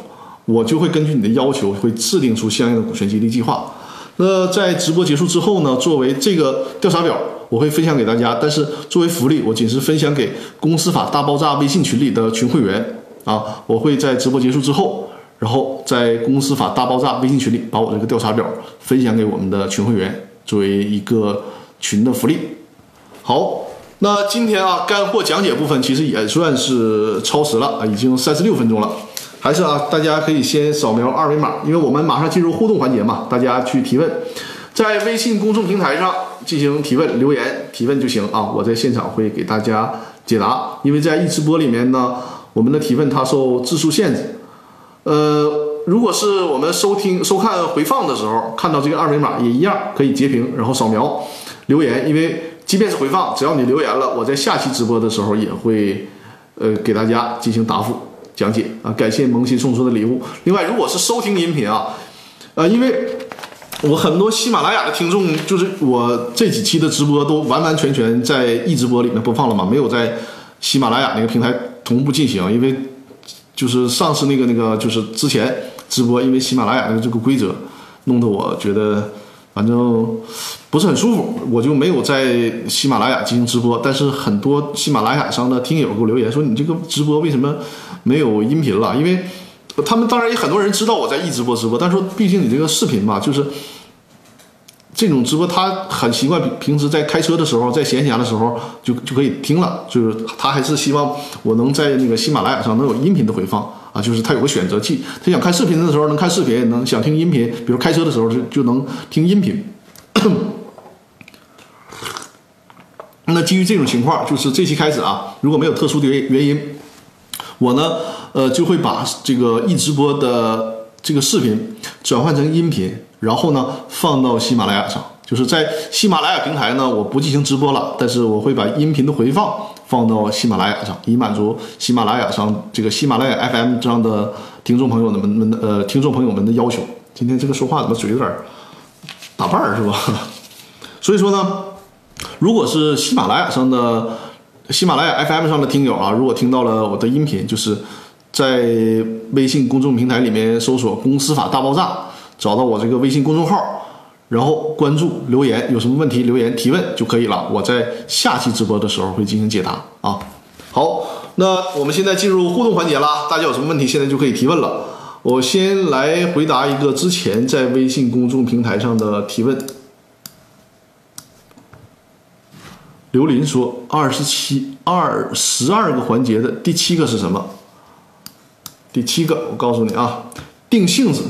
我就会根据你的要求会制定出相应的股权激励计划。那在直播结束之后呢，作为这个调查表，我会分享给大家，但是作为福利，我仅是分享给公司法大爆炸微信群里的群会员。啊，我会在直播结束之后，然后在公司法大爆炸微信群里把我这个调查表分享给我们的群会员，作为一个群的福利。好，那今天啊，干货讲解部分其实也算是超时了啊，已经三十六分钟了。还是啊，大家可以先扫描二维码，因为我们马上进入互动环节嘛，大家去提问，在微信公众平台上进行提问留言提问就行啊，我在现场会给大家解答。因为在一直播里面呢。我们的提问它受字数限制，呃，如果是我们收听收看回放的时候看到这个二维码也一样可以截屏，然后扫描留言，因为即便是回放，只要你留言了，我在下期直播的时候也会呃给大家进行答复讲解啊。感谢萌新送出的礼物。另外，如果是收听音频啊，呃，因为我很多喜马拉雅的听众，就是我这几期的直播都完完全全在易直播里面播放了嘛，没有在喜马拉雅那个平台。同步进行，因为就是上次那个那个就是之前直播，因为喜马拉雅的这个规则弄得我觉得反正不是很舒服，我就没有在喜马拉雅进行直播。但是很多喜马拉雅上的听友给我留言说：“你这个直播为什么没有音频了？”因为他们当然也很多人知道我在一直播直播，但是说毕竟你这个视频嘛，就是。这种直播他很习惯，平时在开车的时候，在闲暇的时候就就可以听了。就是他还是希望我能在那个喜马拉雅上能有音频的回放啊，就是他有个选择器，他想看视频的时候能看视频，能想听音频，比如开车的时候就就能听音频。那基于这种情况，就是这期开始啊，如果没有特殊的原原因，我呢呃就会把这个一直播的这个视频转换成音频。然后呢，放到喜马拉雅上，就是在喜马拉雅平台呢，我不进行直播了，但是我会把音频的回放放到喜马拉雅上，以满足喜马拉雅上这个喜马拉雅 FM 这样的听众朋友们们的呃听众朋友们的要求。今天这个说话怎么嘴有点打瓣儿是吧？所以说呢，如果是喜马拉雅上的喜马拉雅 FM 上的听友啊，如果听到了我的音频，就是在微信公众平台里面搜索“公司法大爆炸”。找到我这个微信公众号，然后关注留言，有什么问题留言提问就可以了。我在下期直播的时候会进行解答啊。好，那我们现在进入互动环节了，大家有什么问题现在就可以提问了。我先来回答一个之前在微信公众平台上的提问。刘林说：“二十七二十二个环节的第七个是什么？第七个，我告诉你啊，定性质。”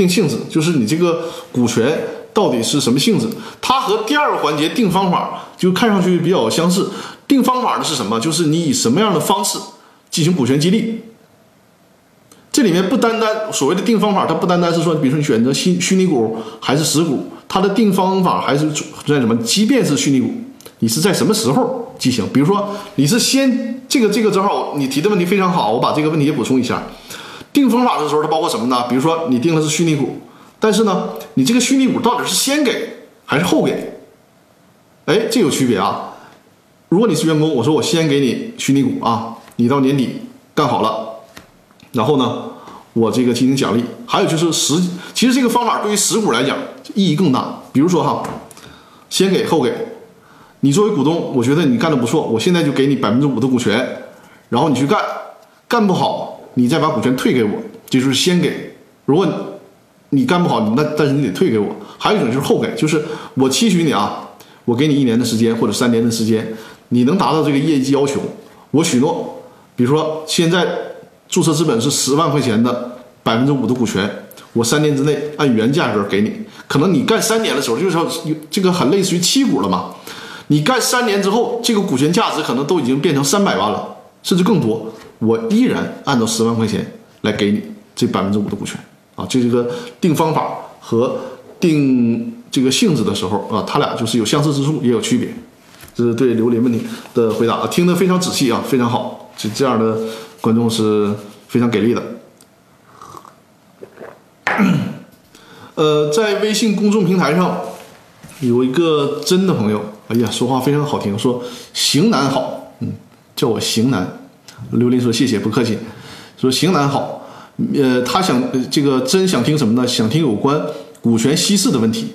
定性质就是你这个股权到底是什么性质？它和第二个环节定方法就看上去比较相似。定方法的是什么？就是你以什么样的方式进行股权激励。这里面不单单所谓的定方法，它不单单是说，比如说你选择虚虚拟股还是实股，它的定方法还是在什么？即便是虚拟股，你是在什么时候进行？比如说你是先这个这个正好你提的问题非常好，我把这个问题也补充一下。定方法的时候，它包括什么呢？比如说你定的是虚拟股，但是呢，你这个虚拟股到底是先给还是后给？哎，这有区别啊。如果你是员工，我说我先给你虚拟股啊，你到年底干好了，然后呢，我这个进行奖励。还有就是实，其实这个方法对于实股来讲意义更大。比如说哈，先给后给，你作为股东，我觉得你干的不错，我现在就给你百分之五的股权，然后你去干，干不好你再把股权退给我，这就是先给。如果你干不好，那但是你得退给我。还有一种就是后给，就是我期许你啊，我给你一年的时间或者三年的时间，你能达到这个业绩要求，我许诺，比如说现在注册资本是十万块钱的百分之五的股权，我三年之内按原价格给你。可能你干三年的时候，就是说这个很类似于期股了嘛。你干三年之后，这个股权价值可能都已经变成三百万了，甚至更多，我依然按照十万块钱来给你这百分之五的股权。啊，这个定方法和定这个性质的时候啊，它俩就是有相似之处，也有区别。这是对刘林问题的回答，听得非常仔细啊，非常好。这这样的观众是非常给力的。呃，在微信公众平台上有一个真的朋友，哎呀，说话非常好听，说型男好，叫我型男。刘林说谢谢，不客气。说型男好。呃，他想这个真想听什么呢？想听有关股权稀释的问题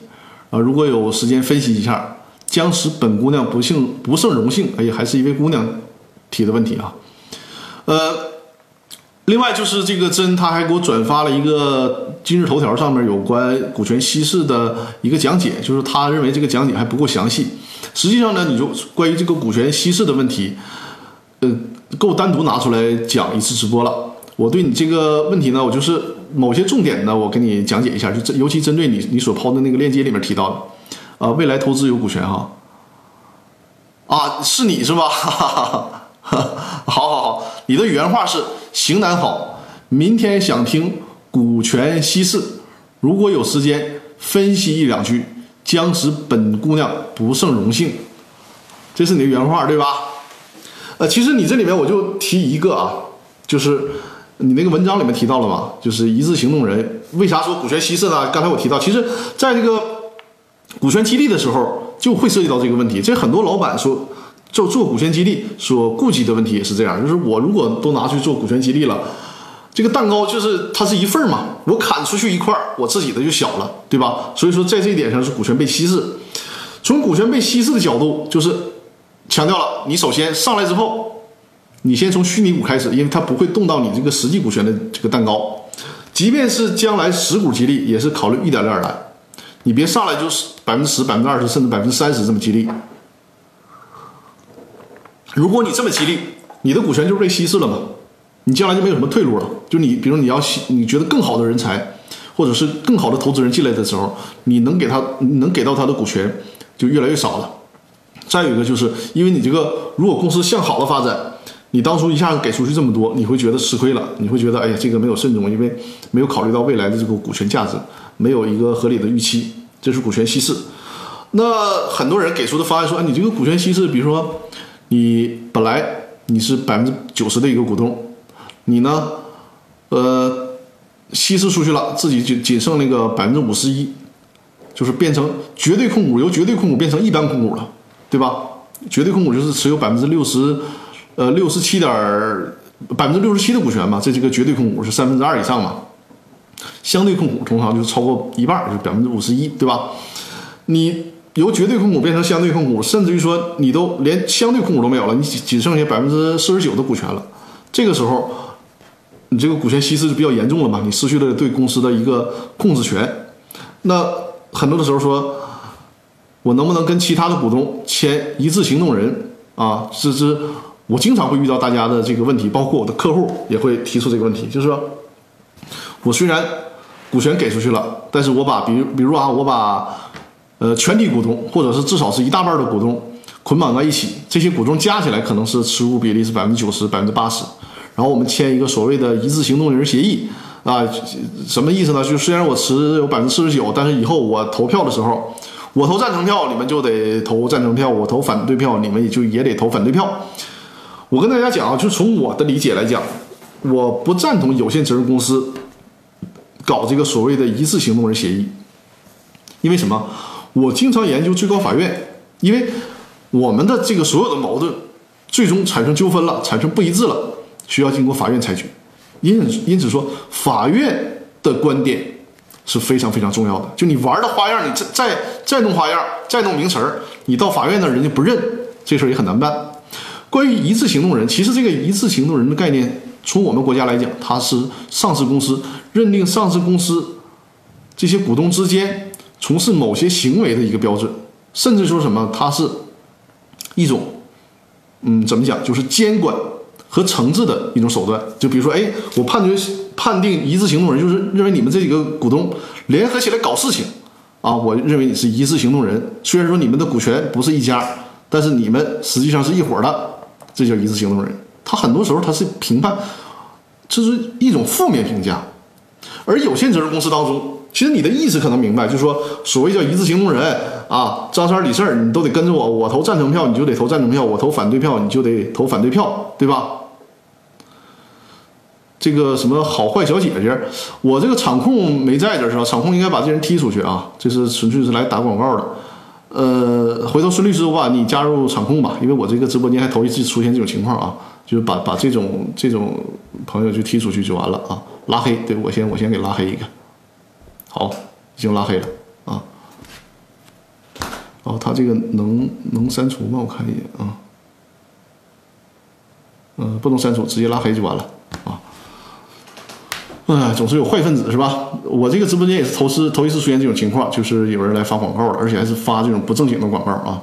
啊。如果有时间分析一下，将使本姑娘不幸不胜荣幸。哎，还是一位姑娘提的问题啊。呃，另外就是这个真他还给我转发了一个今日头条上面有关股权稀释的一个讲解，就是他认为这个讲解还不够详细。实际上呢，你就关于这个股权稀释的问题，呃，够单独拿出来讲一次直播了。我对你这个问题呢，我就是某些重点呢，我给你讲解一下，就这尤其针对你你所抛的那个链接里面提到的，啊，未来投资有股权哈，啊，是你是吧？哈哈哈好好好，你的原话是型男好，明天想听股权稀释，如果有时间分析一两句，将使本姑娘不胜荣幸，这是你的原话对吧？呃，其实你这里面我就提一个啊，就是。你那个文章里面提到了嘛？就是一致行动人，为啥说股权稀释呢？刚才我提到，其实在这个股权激励的时候，就会涉及到这个问题。这很多老板说做做股权激励所顾及的问题也是这样，就是我如果都拿去做股权激励了，这个蛋糕就是它是一份嘛，我砍出去一块，我自己的就小了，对吧？所以说在这一点上是股权被稀释。从股权被稀释的角度，就是强调了，你首先上来之后。你先从虚拟股开始，因为它不会动到你这个实际股权的这个蛋糕。即便是将来实股激励，也是考虑一点点来。你别上来就是百分之十、百分之二十，甚至百分之三十这么激励。如果你这么激励，你的股权就被稀释了嘛？你将来就没有什么退路了。就你，比如你要你觉得更好的人才，或者是更好的投资人进来的时候，你能给他能给到他的股权就越来越少了。再有一个就是，因为你这个如果公司向好的发展。你当初一下子给出去这么多，你会觉得吃亏了，你会觉得哎呀，这个没有慎重，因为没有考虑到未来的这个股权价值，没有一个合理的预期，这是股权稀释。那很多人给出的方案说，哎，你这个股权稀释，比如说你本来你是百分之九十的一个股东，你呢，呃，稀释出去了，自己仅仅剩那个百分之五十一，就是变成绝对控股，由绝对控股变成一般控股了，对吧？绝对控股就是持有百分之六十。呃，六十七点百分之六十七的股权嘛，这这个绝对控股是三分之二以上嘛，相对控股通常就是超过一半，就是百分之五十一，对吧？你由绝对控股变成相对控股，甚至于说你都连相对控股都没有了，你仅仅剩下百分之四十九的股权了，这个时候你这个股权稀释就比较严重了嘛，你失去了对公司的一个控制权。那很多的时候说，我能不能跟其他的股东签一致行动人啊？这是。我经常会遇到大家的这个问题，包括我的客户也会提出这个问题，就是说，我虽然股权给出去了，但是我把，比如，比如啊，我把，呃，全体股东或者是至少是一大半的股东捆绑在一起，这些股东加起来可能是持股比例是百分之九十、百分之八十，然后我们签一个所谓的一致行动人协议啊，什么意思呢？就虽然我持有百分之四十九，但是以后我投票的时候，我投赞成票，你们就得投赞成票；我投反对票，你们也就也得投反对票。我跟大家讲啊，就从我的理解来讲，我不赞同有限责任公司搞这个所谓的一致行动人协议，因为什么？我经常研究最高法院，因为我们的这个所有的矛盾最终产生纠纷了，产生不一致了，需要经过法院裁决。因此因此说，法院的观点是非常非常重要的。就你玩的花样，你再再再弄花样，再弄名词儿，你到法院那人家不认，这事儿也很难办。关于一次行动人，其实这个一次行动人的概念，从我们国家来讲，它是上市公司认定上市公司这些股东之间从事某些行为的一个标准，甚至说什么，它是一种，嗯，怎么讲，就是监管和惩治的一种手段。就比如说，哎，我判决判定一致行动人，就是认为你们这几个股东联合起来搞事情，啊，我认为你是一致行动人。虽然说你们的股权不是一家，但是你们实际上是一伙的。这叫一致行动人，他很多时候他是评判，这是一种负面评价。而有限责任公司当中，其实你的意思可能明白，就是说所谓叫一致行动人啊，张三李四你都得跟着我，我投赞成票你就得投赞成票，我投反对票你就得投反对票，对吧？这个什么好坏小姐姐，我这个场控没在这是吧？场控应该把这人踢出去啊，这是纯粹是来打广告的。呃，回头孙律师，我把你加入场控吧，因为我这个直播间还头一次出现这种情况啊，就是把把这种这种朋友就踢出去就完了啊，拉黑，对我先我先给拉黑一个，好，已经拉黑了，哦，他这个能能删除吗？我看一眼啊，嗯，不能删除，直接拉黑就完了啊。哎，总是有坏分子是吧？我这个直播间也是头次头一次出现这种情况，就是有人来发广告了，而且还是发这种不正经的广告啊。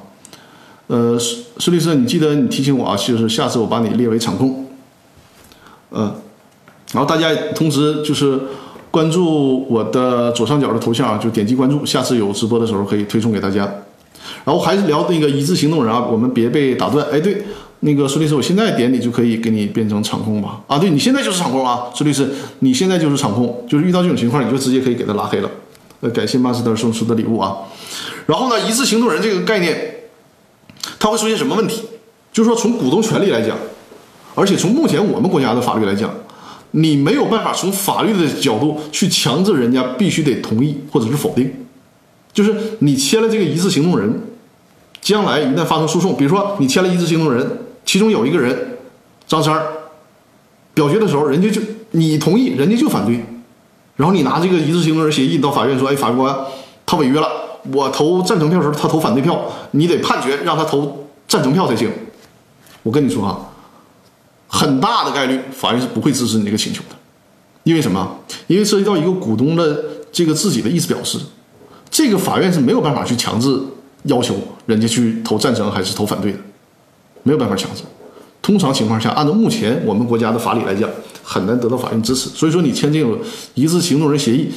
呃，孙律师，你记得你提醒我啊，就是下次我把你列为场控。嗯，然后大家同时就是关注我的左上角的头像，就点击关注，下次有直播的时候可以推送给大家。然后还是聊那个一致行动人啊，我们别被打断。哎，对。那个苏律师，我现在点你就可以给你变成场控吧？啊，对你现在就是场控啊，苏律师，你现在就是场控，就是遇到这种情况，你就直接可以给他拉黑了。呃，感谢马斯德送出的礼物啊。然后呢，一致行动人这个概念，它会出现什么问题？就是说从股东权利来讲，而且从目前我们国家的法律来讲，你没有办法从法律的角度去强制人家必须得同意或者是否定。就是你签了这个一次行动人，将来一旦发生诉讼，比如说你签了一次行动人。其中有一个人，张三儿表决的时候，人家就你同意，人家就反对，然后你拿这个一致行动人协议到法院说，哎，法官他违约了，我投赞成票的时候他投反对票，你得判决让他投赞成票才行。我跟你说啊，很大的概率法院是不会支持你这个请求的，因为什么？因为涉及到一个股东的这个自己的意思表示，这个法院是没有办法去强制要求人家去投赞成还是投反对的。没有办法强制，通常情况下，按照目前我们国家的法理来讲，很难得到法院支持。所以说，你签这种一致行动人协议，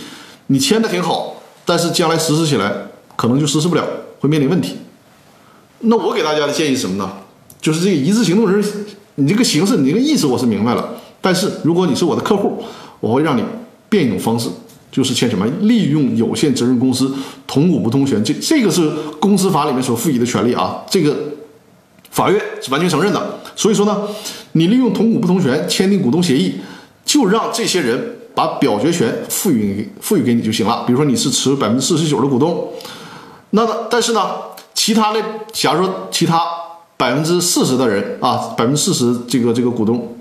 你签的挺好，但是将来实施起来可能就实施不了，会面临问题。那我给大家的建议是什么呢？就是这个一致行动人，你这个形式，你这个意思我是明白了，但是如果你是我的客户，我会让你变一种方式，就是签什么利用有限责任公司同股不同权，这这个是公司法里面所赋予的权利啊，这个。法院是完全承认的，所以说呢，你利用同股不同权签订股东协议，就让这些人把表决权赋予赋予给你就行了。比如说你是持百分之四十九的股东，那但是呢，其他的假如说其他百分之四十的人啊，百分之四十这个这个股东，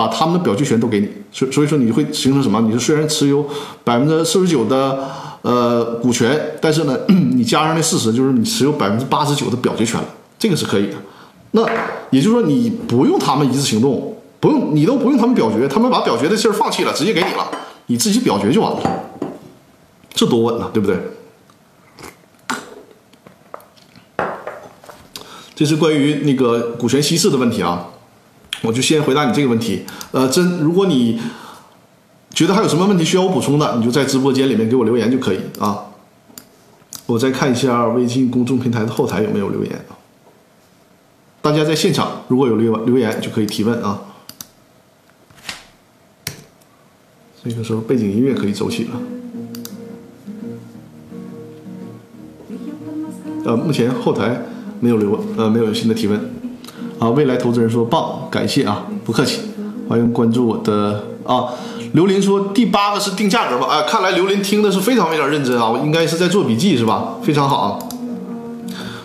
把他们的表决权都给你，所所以说你会形成什么？你是虽然持有百分之四十九的呃股权，但是呢，你加上那四十，就是你持有百分之八十九的表决权了，这个是可以的。那也就是说，你不用他们一次行动，不用你都不用他们表决，他们把表决的事放弃了，直接给你了，你自己表决就完了，这多稳呐，对不对？这是关于那个股权稀释的问题啊，我就先回答你这个问题。呃，真如果你觉得还有什么问题需要我补充的，你就在直播间里面给我留言就可以啊。我再看一下微信公众平台的后台有没有留言啊。大家在现场如果有留留言就可以提问啊。这个时候背景音乐可以走起了。呃，目前后台没有留呃没有新的提问。啊，未来投资人说棒，感谢啊，不客气，欢迎关注我的啊。刘林说第八个是定价格吧？哎，看来刘林听的是非常非常认真啊，我应该是在做笔记是吧？非常好啊。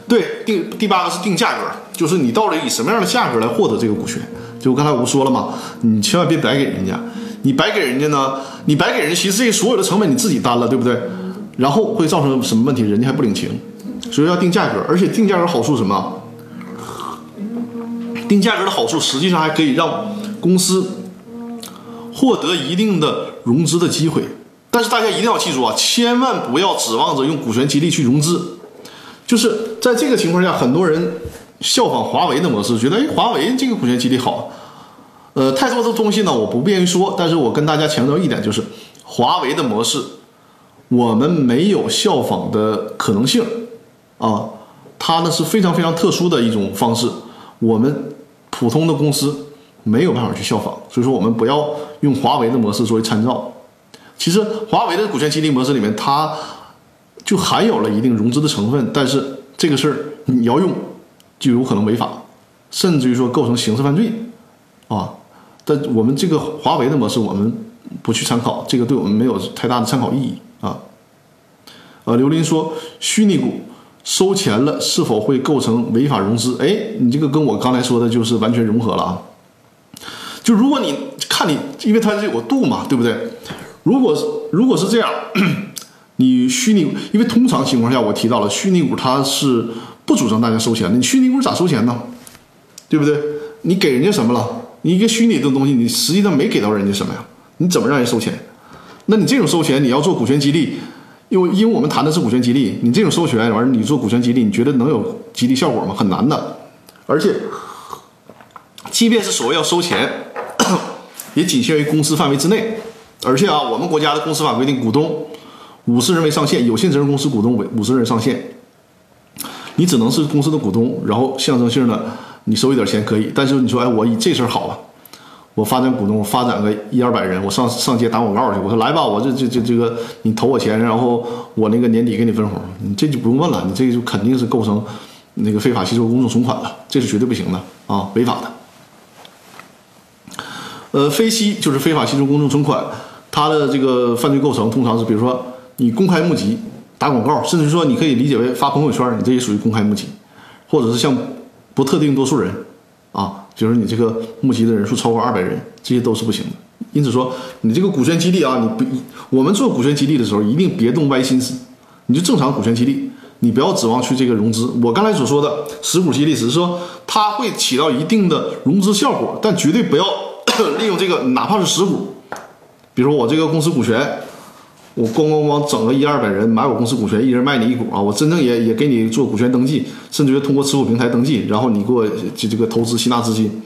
对，定第八个是定价格。就是你到底以什么样的价格来获得这个股权？就刚才我不说了嘛，你千万别白给人家，你白给人家呢，你白给人，其实这所有的成本你自己担了，对不对？然后会造成什么问题？人家还不领情，所以要定价格，而且定价格好处什么？定价格的好处实际上还可以让公司获得一定的融资的机会。但是大家一定要记住啊，千万不要指望着用股权激励去融资。就是在这个情况下，很多人效仿华为的模式，觉得哎，华为这个股权激励好。呃，太多的东西呢，我不便于说，但是我跟大家强调一点，就是华为的模式，我们没有效仿的可能性啊。它呢是非常非常特殊的一种方式，我们普通的公司没有办法去效仿，所以说我们不要用华为的模式作为参照。其实华为的股权激励模式里面，它就含有了一定融资的成分，但是这个事儿你要用，就有可能违法，甚至于说构成刑事犯罪，啊！但我们这个华为的模式，我们不去参考，这个对我们没有太大的参考意义啊。呃，刘林说，虚拟股收钱了是否会构成违法融资？哎，你这个跟我刚才说的就是完全融合了啊。就如果你看你，因为它是有个度嘛，对不对？如果是如果是这样。你虚拟，因为通常情况下，我提到了虚拟股，它是不主张大家收钱的。你虚拟股咋收钱呢？对不对？你给人家什么了？你一个虚拟的东西，你实际上没给到人家什么呀？你怎么让人收钱？那你这种收钱，你要做股权激励，因为因为我们谈的是股权激励，你这种收权完，你做股权激励，你觉得能有激励效果吗？很难的。而且，即便是所谓要收钱，也仅限于公司范围之内。而且啊，我们国家的公司法规定，股东。五十人为上限，有限责任公司股东为五十人上限，你只能是公司的股东，然后象征性的你收一点钱可以，但是你说哎，我以这事儿好了，我发展股东，发展个一二百人，我上上街打广告去，我说来吧，我这这这这个你投我钱，然后我那个年底给你分红，你这就不用问了，你这就肯定是构成那个非法吸收公众存款了，这是绝对不行的啊，违法的。呃，非吸就是非法吸收公众存款，它的这个犯罪构成通常是比如说。你公开募集打广告，甚至说你可以理解为发朋友圈，你这也属于公开募集，或者是向不特定多数人啊，就是你这个募集的人数超过二百人，这些都是不行的。因此说，你这个股权激励啊，你不，我们做股权激励的时候一定别动歪心思，你就正常股权激励，你不要指望去这个融资。我刚才所说的实股激励只是说它会起到一定的融资效果，但绝对不要 利用这个，哪怕是实股，比如我这个公司股权。我咣咣咣整个一二百人买我公司股权，一人卖你一股啊！我真正也也给你做股权登记，甚至于通过持股平台登记，然后你给我这这个投资吸纳资金。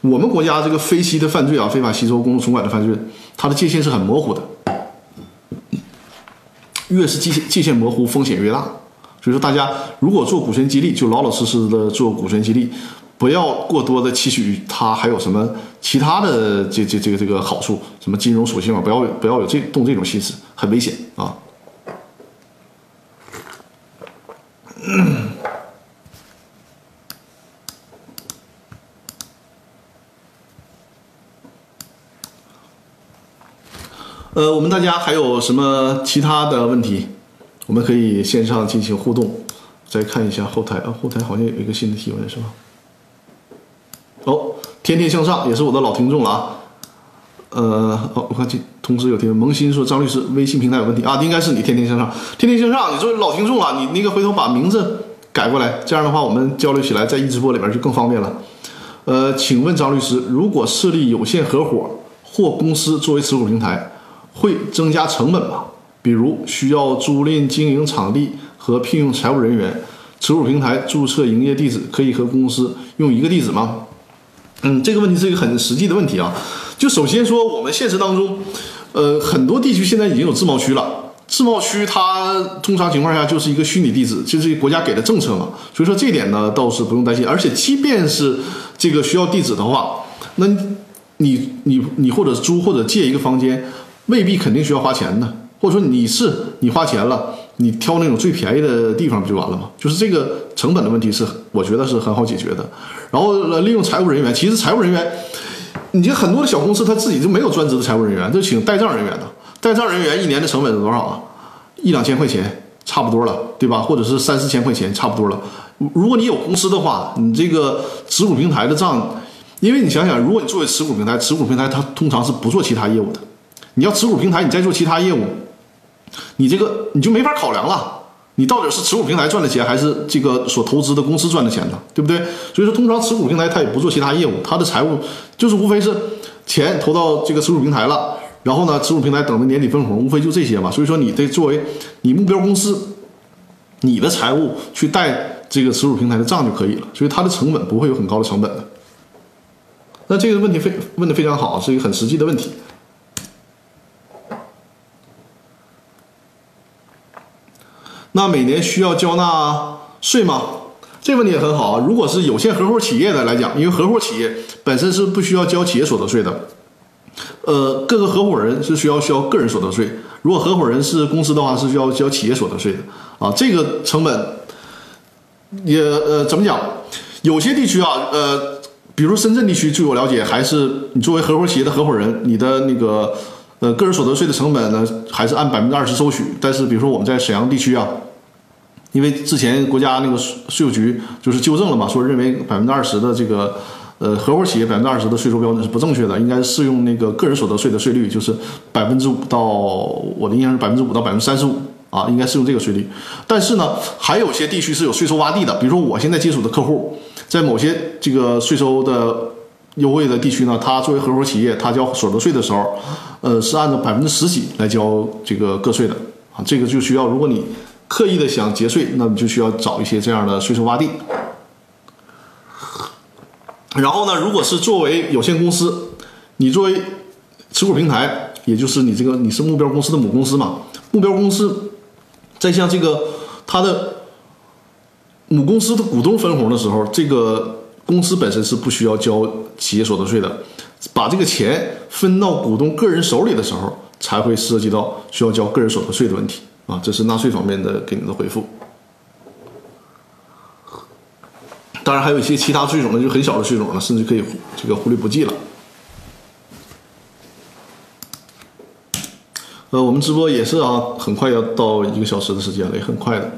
我们国家这个非吸的犯罪啊，非法吸收公众存款的犯罪，它的界限是很模糊的。越是界限界限模糊，风险越大。所以说，大家如果做股权激励，就老老实实的做股权激励。不要过多的期许它还有什么其他的这这这个这个好处，什么金融属性啊？不要不要有这动这种心思，很危险啊。呃，我们大家还有什么其他的问题？我们可以线上进行互动。再看一下后台啊，后台好像有一个新的提问，是吧？哦，天天向上也是我的老听众了啊。呃，哦，我看这同时有听萌新说张律师微信平台有问题啊，应该是你天天向上，天天向上，你作为老听众了，你那个回头把名字改过来，这样的话我们交流起来在一直播里边就更方便了。呃，请问张律师，如果设立有限合伙或公司作为持股平台，会增加成本吗？比如需要租赁经营场地和聘用财务人员，持股平台注册营业地址可以和公司用一个地址吗？嗯，这个问题是一个很实际的问题啊。就首先说，我们现实当中，呃，很多地区现在已经有自贸区了。自贸区它通常情况下就是一个虚拟地址，就是国家给的政策嘛。所以说这点呢倒是不用担心。而且即便是这个需要地址的话，那你你你或者租或者借一个房间，未必肯定需要花钱的。或者说你是你花钱了，你挑那种最便宜的地方不就完了吗？就是这个成本的问题是我觉得是很好解决的。然后利用财务人员，其实财务人员，你这很多的小公司他自己就没有专职的财务人员，就请代账人员的。代账人员一年的成本是多少啊？一两千块钱差不多了，对吧？或者是三四千块钱差不多了。如果你有公司的话，你这个持股平台的账因为你想想，如果你作为持股平台，持股平台它通常是不做其他业务的。你要持股平台，你再做其他业务，你这个你就没法考量了。你到底是持股平台赚的钱，还是这个所投资的公司赚的钱呢？对不对？所以说，通常持股平台它也不做其他业务，它的财务就是无非是钱投到这个持股平台了，然后呢，持股平台等着年底分红，无非就这些嘛。所以说，你得作为你目标公司，你的财务去带这个持股平台的账就可以了。所以它的成本不会有很高的成本的。那这个问题非问的非常好，是一个很实际的问题。那每年需要交纳税吗？这问题也很好啊。如果是有限合伙企业的来讲，因为合伙企业本身是不需要交企业所得税的，呃，各个合伙人是需要交个人所得税。如果合伙人是公司的话，是需要交企业所得税的啊。这个成本也呃怎么讲？有些地区啊，呃，比如深圳地区，据我了解，还是你作为合伙企业的合伙人，你的那个呃个人所得税的成本呢，还是按百分之二十收取。但是比如说我们在沈阳地区啊。因为之前国家那个税务局就是纠正了嘛，说认为百分之二十的这个呃合伙企业百分之二十的税收标准是不正确的，应该适用那个个人所得税的税率，就是百分之五到我的印象是百分之五到百分之三十五啊，应该适用这个税率。但是呢，还有些地区是有税收洼地的，比如说我现在接触的客户，在某些这个税收的优惠的地区呢，他作为合伙企业，他交所得税的时候，呃，是按照百分之十几来交这个个税的啊，这个就需要如果你。刻意的想节税，那你就需要找一些这样的税收洼地。然后呢，如果是作为有限公司，你作为持股平台，也就是你这个你是目标公司的母公司嘛？目标公司在向这个它的母公司的股东分红的时候，这个公司本身是不需要交企业所得税的。把这个钱分到股东个人手里的时候，才会涉及到需要交个人所得税的问题。啊，这是纳税方面的给你的回复。当然还有一些其他税种呢，就很小的税种了，甚至可以这个忽略不计了。呃，我们直播也是啊，很快要到一个小时的时间了，也很快的。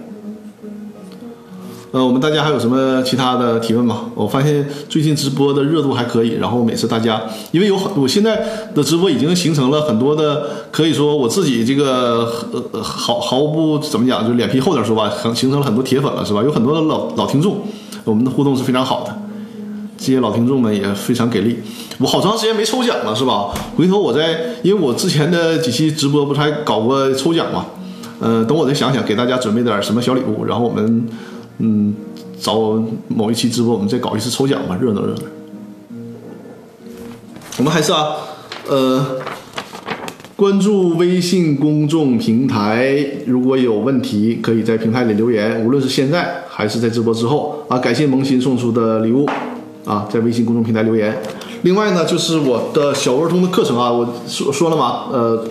呃，我们大家还有什么其他的提问吗？我发现最近直播的热度还可以，然后每次大家因为有很，我现在的直播已经形成了很多的，可以说我自己这个呃毫毫不怎么讲，就脸皮厚点说吧，很形成了很多铁粉了，是吧？有很多的老老听众，我们的互动是非常好的，这些老听众们也非常给力。我好长时间没抽奖了，是吧？回头我再，因为我之前的几期直播不是还搞过抽奖嘛？呃，等我再想想，给大家准备点什么小礼物，然后我们。嗯，找某一期直播，我们再搞一次抽奖吧，热闹热闹。我们还是啊，呃，关注微信公众平台，如果有问题，可以在平台里留言，无论是现在还是在直播之后啊。感谢萌新送出的礼物啊，在微信公众平台留言。另外呢，就是我的小儿童的课程啊，我说说了嘛，呃，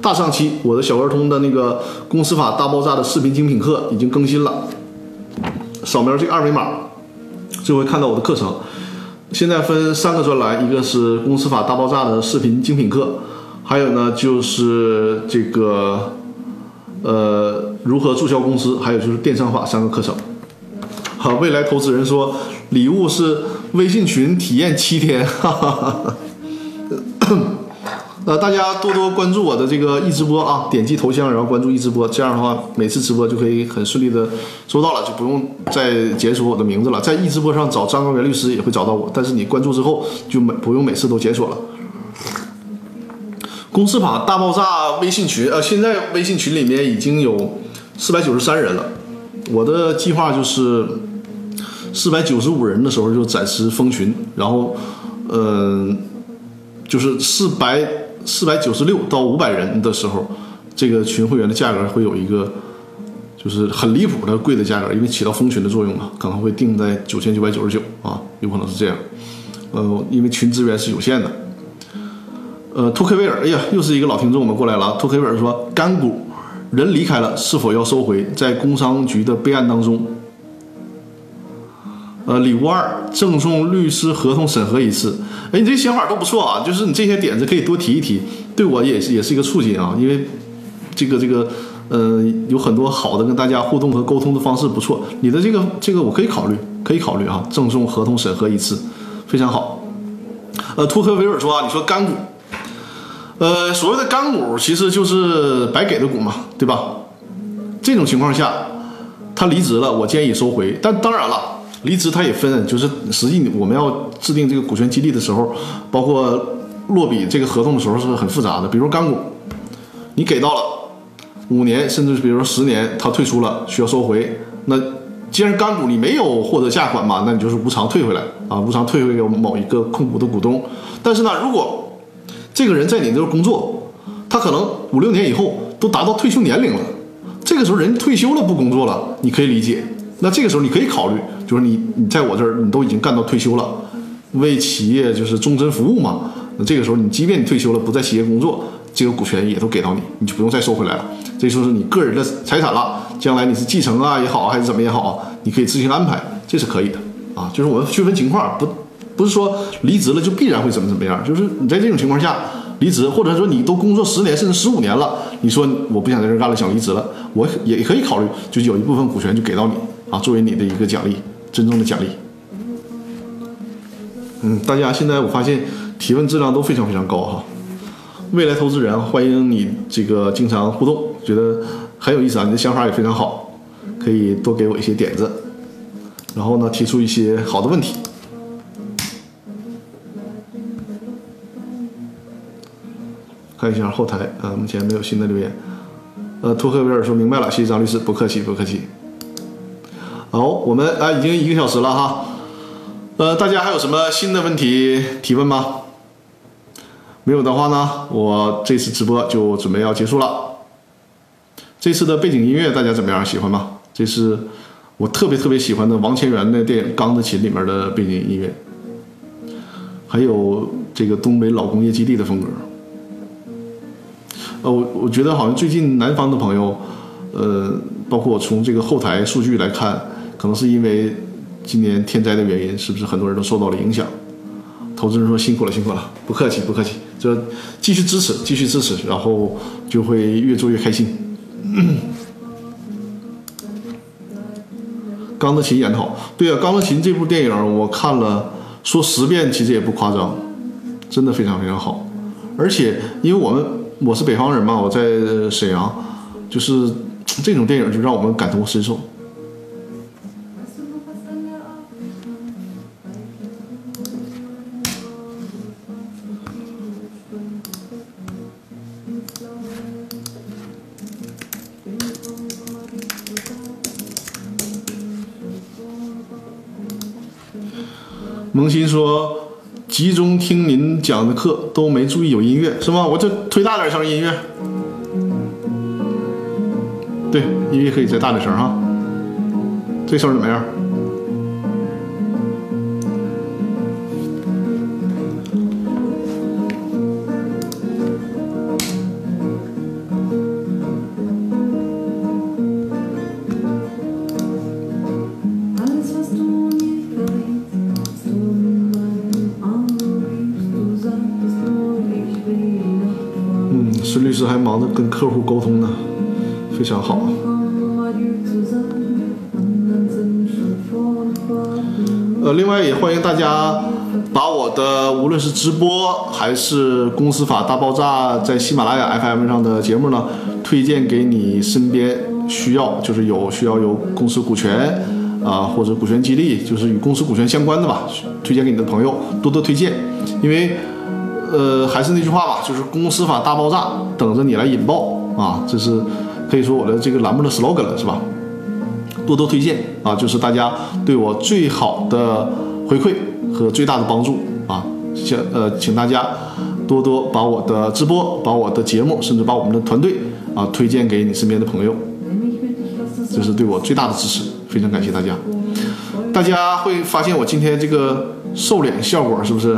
大上期我的小儿童的那个公司法大爆炸的视频精品课已经更新了。扫描这个二维码，就会看到我的课程。现在分三个专栏，一个是公司法大爆炸的视频精品课，还有呢就是这个呃如何注销公司，还有就是电商法三个课程。好，未来投资人说礼物是微信群体验七天，哈哈哈。呃，大家多多关注我的这个易直播啊，点击头像然后关注易直播，这样的话每次直播就可以很顺利的收到了，就不用再解锁我的名字了。在易直播上找张高原律师也会找到我，但是你关注之后就每不用每次都解锁了。公司法大爆炸微信群，呃，现在微信群里面已经有四百九十三人了，我的计划就是四百九十五人的时候就暂时封群，然后，嗯，就是四百。四百九十六到五百人的时候，这个群会员的价格会有一个，就是很离谱的贵的价格，因为起到封群的作用嘛，可能会定在九千九百九十九啊，有可能是这样。呃，因为群资源是有限的。呃，托克维尔，哎呀，又是一个老听众，我们过来了。托克维尔说，干股人离开了，是否要收回？在工商局的备案当中。呃，礼物二，赠送律师合同审核一次。哎，你这想法都不错啊，就是你这些点子可以多提一提，对我也是也是一个促进啊。因为这个这个，呃，有很多好的跟大家互动和沟通的方式不错。你的这个这个我可以考虑，可以考虑啊，赠送合同审核一次，非常好。呃，托克维尔说啊，你说干股，呃，所谓的干股其实就是白给的股嘛，对吧？这种情况下，他离职了，我建议收回。但当然了，离职他也分，就是实际我们要制定这个股权激励的时候，包括落笔这个合同的时候是很复杂的。比如干股，你给到了五年，甚至比如说十年，他退出了，需要收回。那既然干股你没有获得价款嘛，那你就是无偿退回来啊，无偿退回给我们某一个控股的股东。但是呢，如果这个人在你这儿工作，他可能五六年以后都达到退休年龄了，这个时候人退休了不工作了，你可以理解。那这个时候你可以考虑，就是你你在我这儿你都已经干到退休了，为企业就是终身服务嘛。那这个时候你即便你退休了不在企业工作，这个股权也都给到你，你就不用再收回来了。这就是你个人的财产了。将来你是继承啊也好，还是怎么也好，你可以自行安排，这是可以的啊。就是我们区分情况，不不是说离职了就必然会怎么怎么样。就是你在这种情况下离职，或者说你都工作十年甚至十五年了，你说我不想在这干了，想离职了，我也可以考虑，就有一部分股权就给到你啊，作为你的一个奖励，真正的奖励。嗯，大家现在我发现提问质量都非常非常高哈。未来投资人，欢迎你这个经常互动，觉得很有意思啊，你的想法也非常好，可以多给我一些点子，然后呢提出一些好的问题。看一下后台啊，目前没有新的留言。呃，托克维尔说明白了，谢谢张律师，不客气不客气。好，我们啊已经一个小时了哈，呃，大家还有什么新的问题提问吗？没有的话呢，我这次直播就准备要结束了。这次的背景音乐大家怎么样？喜欢吗？这是我特别特别喜欢的王千源的电影《钢的琴》里面的背景音乐，还有这个东北老工业基地的风格。呃，我我觉得好像最近南方的朋友，呃，包括我从这个后台数据来看，可能是因为今年天灾的原因，是不是很多人都受到了影响？投资人说辛苦了，辛苦了，不客气，不客气，就继续支持，继续支持，然后就会越做越开心。钢的琴演的好，对啊，钢的琴这部电影我看了，说十遍其实也不夸张，真的非常非常好。而且因为我们我是北方人嘛，我在沈阳，就是这种电影就让我们感同身受。心说：“集中听您讲的课，都没注意有音乐，是吗？我就推大点声音乐。对，音乐可以再大点声哈。这声怎么样？”论是直播还是公司法大爆炸在喜马拉雅 FM 上的节目呢，推荐给你身边需要就是有需要有公司股权啊或者股权激励，就是与公司股权相关的吧，推荐给你的朋友，多多推荐，因为。呃，还是那句话吧，就是公司法大爆炸等着你来引爆啊！这是可以说我的这个栏目的 slogan 了，是吧？多多推荐啊，就是大家对我最好的回馈和最大的帮助！请呃，请大家多多把我的直播、把我的节目，甚至把我们的团队啊推荐给你身边的朋友，这是对我最大的支持，非常感谢大家。大家会发现我今天这个瘦脸效果是不是？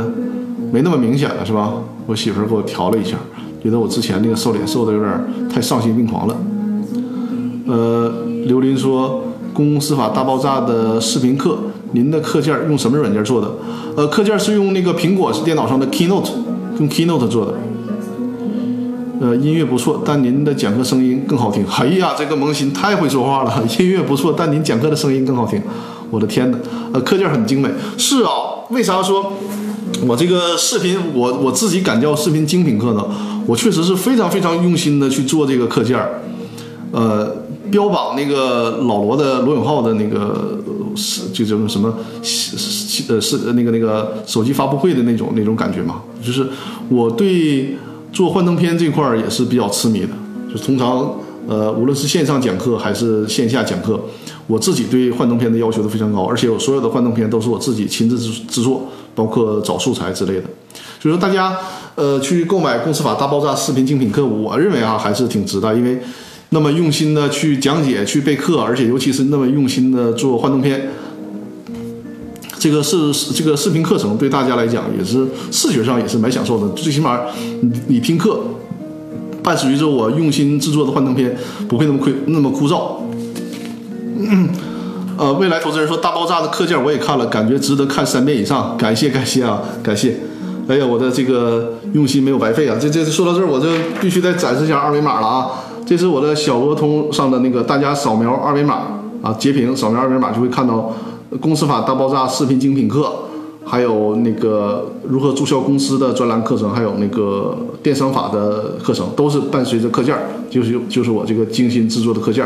没那么明显了，是吧？我媳妇儿给我调了一下，觉得我之前那个瘦脸瘦的有点太丧心病狂了。呃，刘林说，公司法大爆炸的视频课，您的课件用什么软件做的？呃，课件是用那个苹果电脑上的 Keynote，用 Keynote 做的。呃，音乐不错，但您的讲课声音更好听。哎呀，这个萌新太会说话了，音乐不错，但您讲课的声音更好听。我的天哪，呃，课件很精美。是啊，为啥说？我这个视频，我我自己敢叫视频精品课呢，我确实是非常非常用心的去做这个课件，呃，标榜那个老罗的罗永浩的那个是就叫什么呃是那个那个手机发布会的那种那种感觉嘛，就是我对做幻灯片这块儿也是比较痴迷的，就通常呃无论是线上讲课还是线下讲课，我自己对幻灯片的要求都非常高，而且我所有的幻灯片都是我自己亲自制制作。包括找素材之类的，所以说大家呃去购买《公司法大爆炸》视频精品课，我认为啊还是挺值的，因为那么用心的去讲解、去备课，而且尤其是那么用心的做幻灯片，这个是这个视频课程对大家来讲也是视觉上也是蛮享受的，最起码你你听课伴随着我用心制作的幻灯片不会那么亏那么枯燥。呃，未来投资人说大爆炸的课件我也看了，感觉值得看三遍以上。感谢感谢啊，感谢！哎呀，我的这个用心没有白费啊！这这说到这儿，我就必须得展示一下二维码了啊！这是我的小额通上的那个，大家扫描二维码啊，截屏扫描二维码就会看到公司法大爆炸视频精品课，还有那个如何注销公司的专栏课程，还有那个电商法的课程，都是伴随着课件，就是就是我这个精心制作的课件。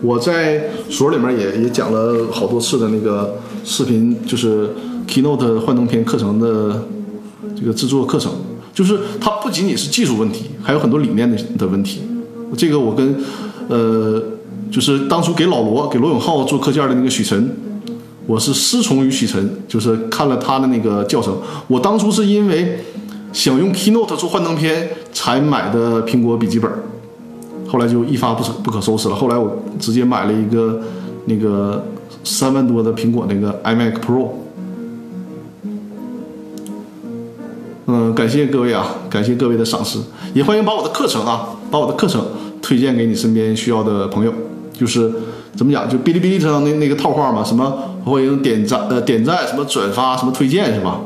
我在所里面也也讲了好多次的那个视频，就是 Keynote 幻灯片课程的这个制作课程，就是它不仅仅是技术问题，还有很多理念的的问题。这个我跟呃，就是当初给老罗给罗永浩做课件的那个许晨，我是师从于许晨，就是看了他的那个教程。我当初是因为想用 Keynote 做幻灯片才买的苹果笔记本。后来就一发不可不可收拾了。后来我直接买了一个那个三万多的苹果那个 iMac Pro。感谢各位啊，感谢各位的赏识，也欢迎把我的课程啊，把我的课程推荐给你身边需要的朋友。就是怎么讲，就哔哩哔哩上那那个套话嘛，什么欢迎点赞呃点赞，什么转发，什么推荐是吧？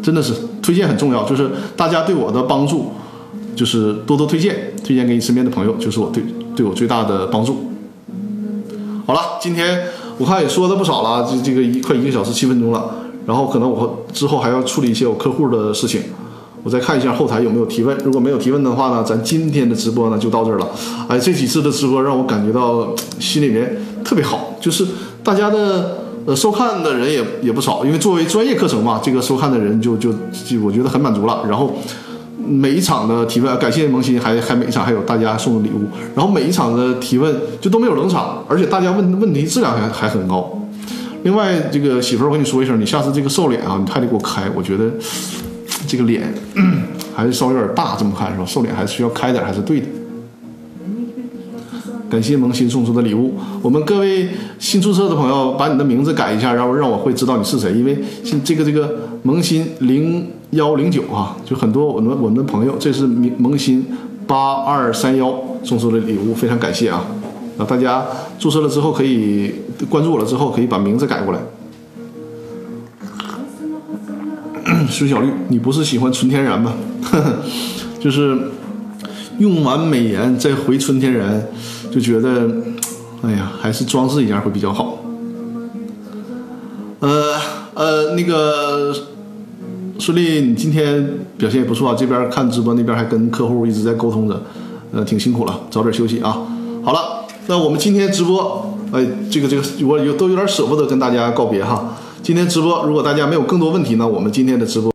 真的是推荐很重要，就是大家对我的帮助。就是多多推荐，推荐给你身边的朋友，就是我对对我最大的帮助。好了，今天我看也说的不少了，这这个一快一个小时七分钟了。然后可能我之后还要处理一些我客户的事情，我再看一下后台有没有提问。如果没有提问的话呢，咱今天的直播呢就到这儿了。哎，这几次的直播让我感觉到心里面特别好，就是大家的呃收看的人也也不少，因为作为专业课程嘛，这个收看的人就就就我觉得很满足了。然后。每一场的提问，感谢萌新，还还每一场还有大家送的礼物，然后每一场的提问就都没有冷场，而且大家问问题质量还还很高。另外，这个媳妇儿，我跟你说一声，你下次这个瘦脸啊，你还得给我开，我觉得这个脸还是稍微有点大，这么看是吧？瘦脸还是需要开点，还是对的。感谢萌新送出的礼物，我们各位新注册的朋友，把你的名字改一下，然后让我会知道你是谁，因为新这个这个萌新零。幺零九啊，就很多我们我们的朋友，这是萌萌新八二三幺送出的礼物，非常感谢啊！啊，大家注册了之后可以关注我了之后可以把名字改过来。孙小绿，你不是喜欢纯天然吗？就是用完美颜再回纯天然，就觉得哎呀，还是装饰一下会比较好。呃呃，那个。顺利，你今天表现也不错啊。这边看直播，那边还跟客户一直在沟通着，呃，挺辛苦了，早点休息啊。好了，那我们今天直播，哎，这个这个我有都有点舍不得跟大家告别哈。今天直播，如果大家没有更多问题呢，我们今天的直播。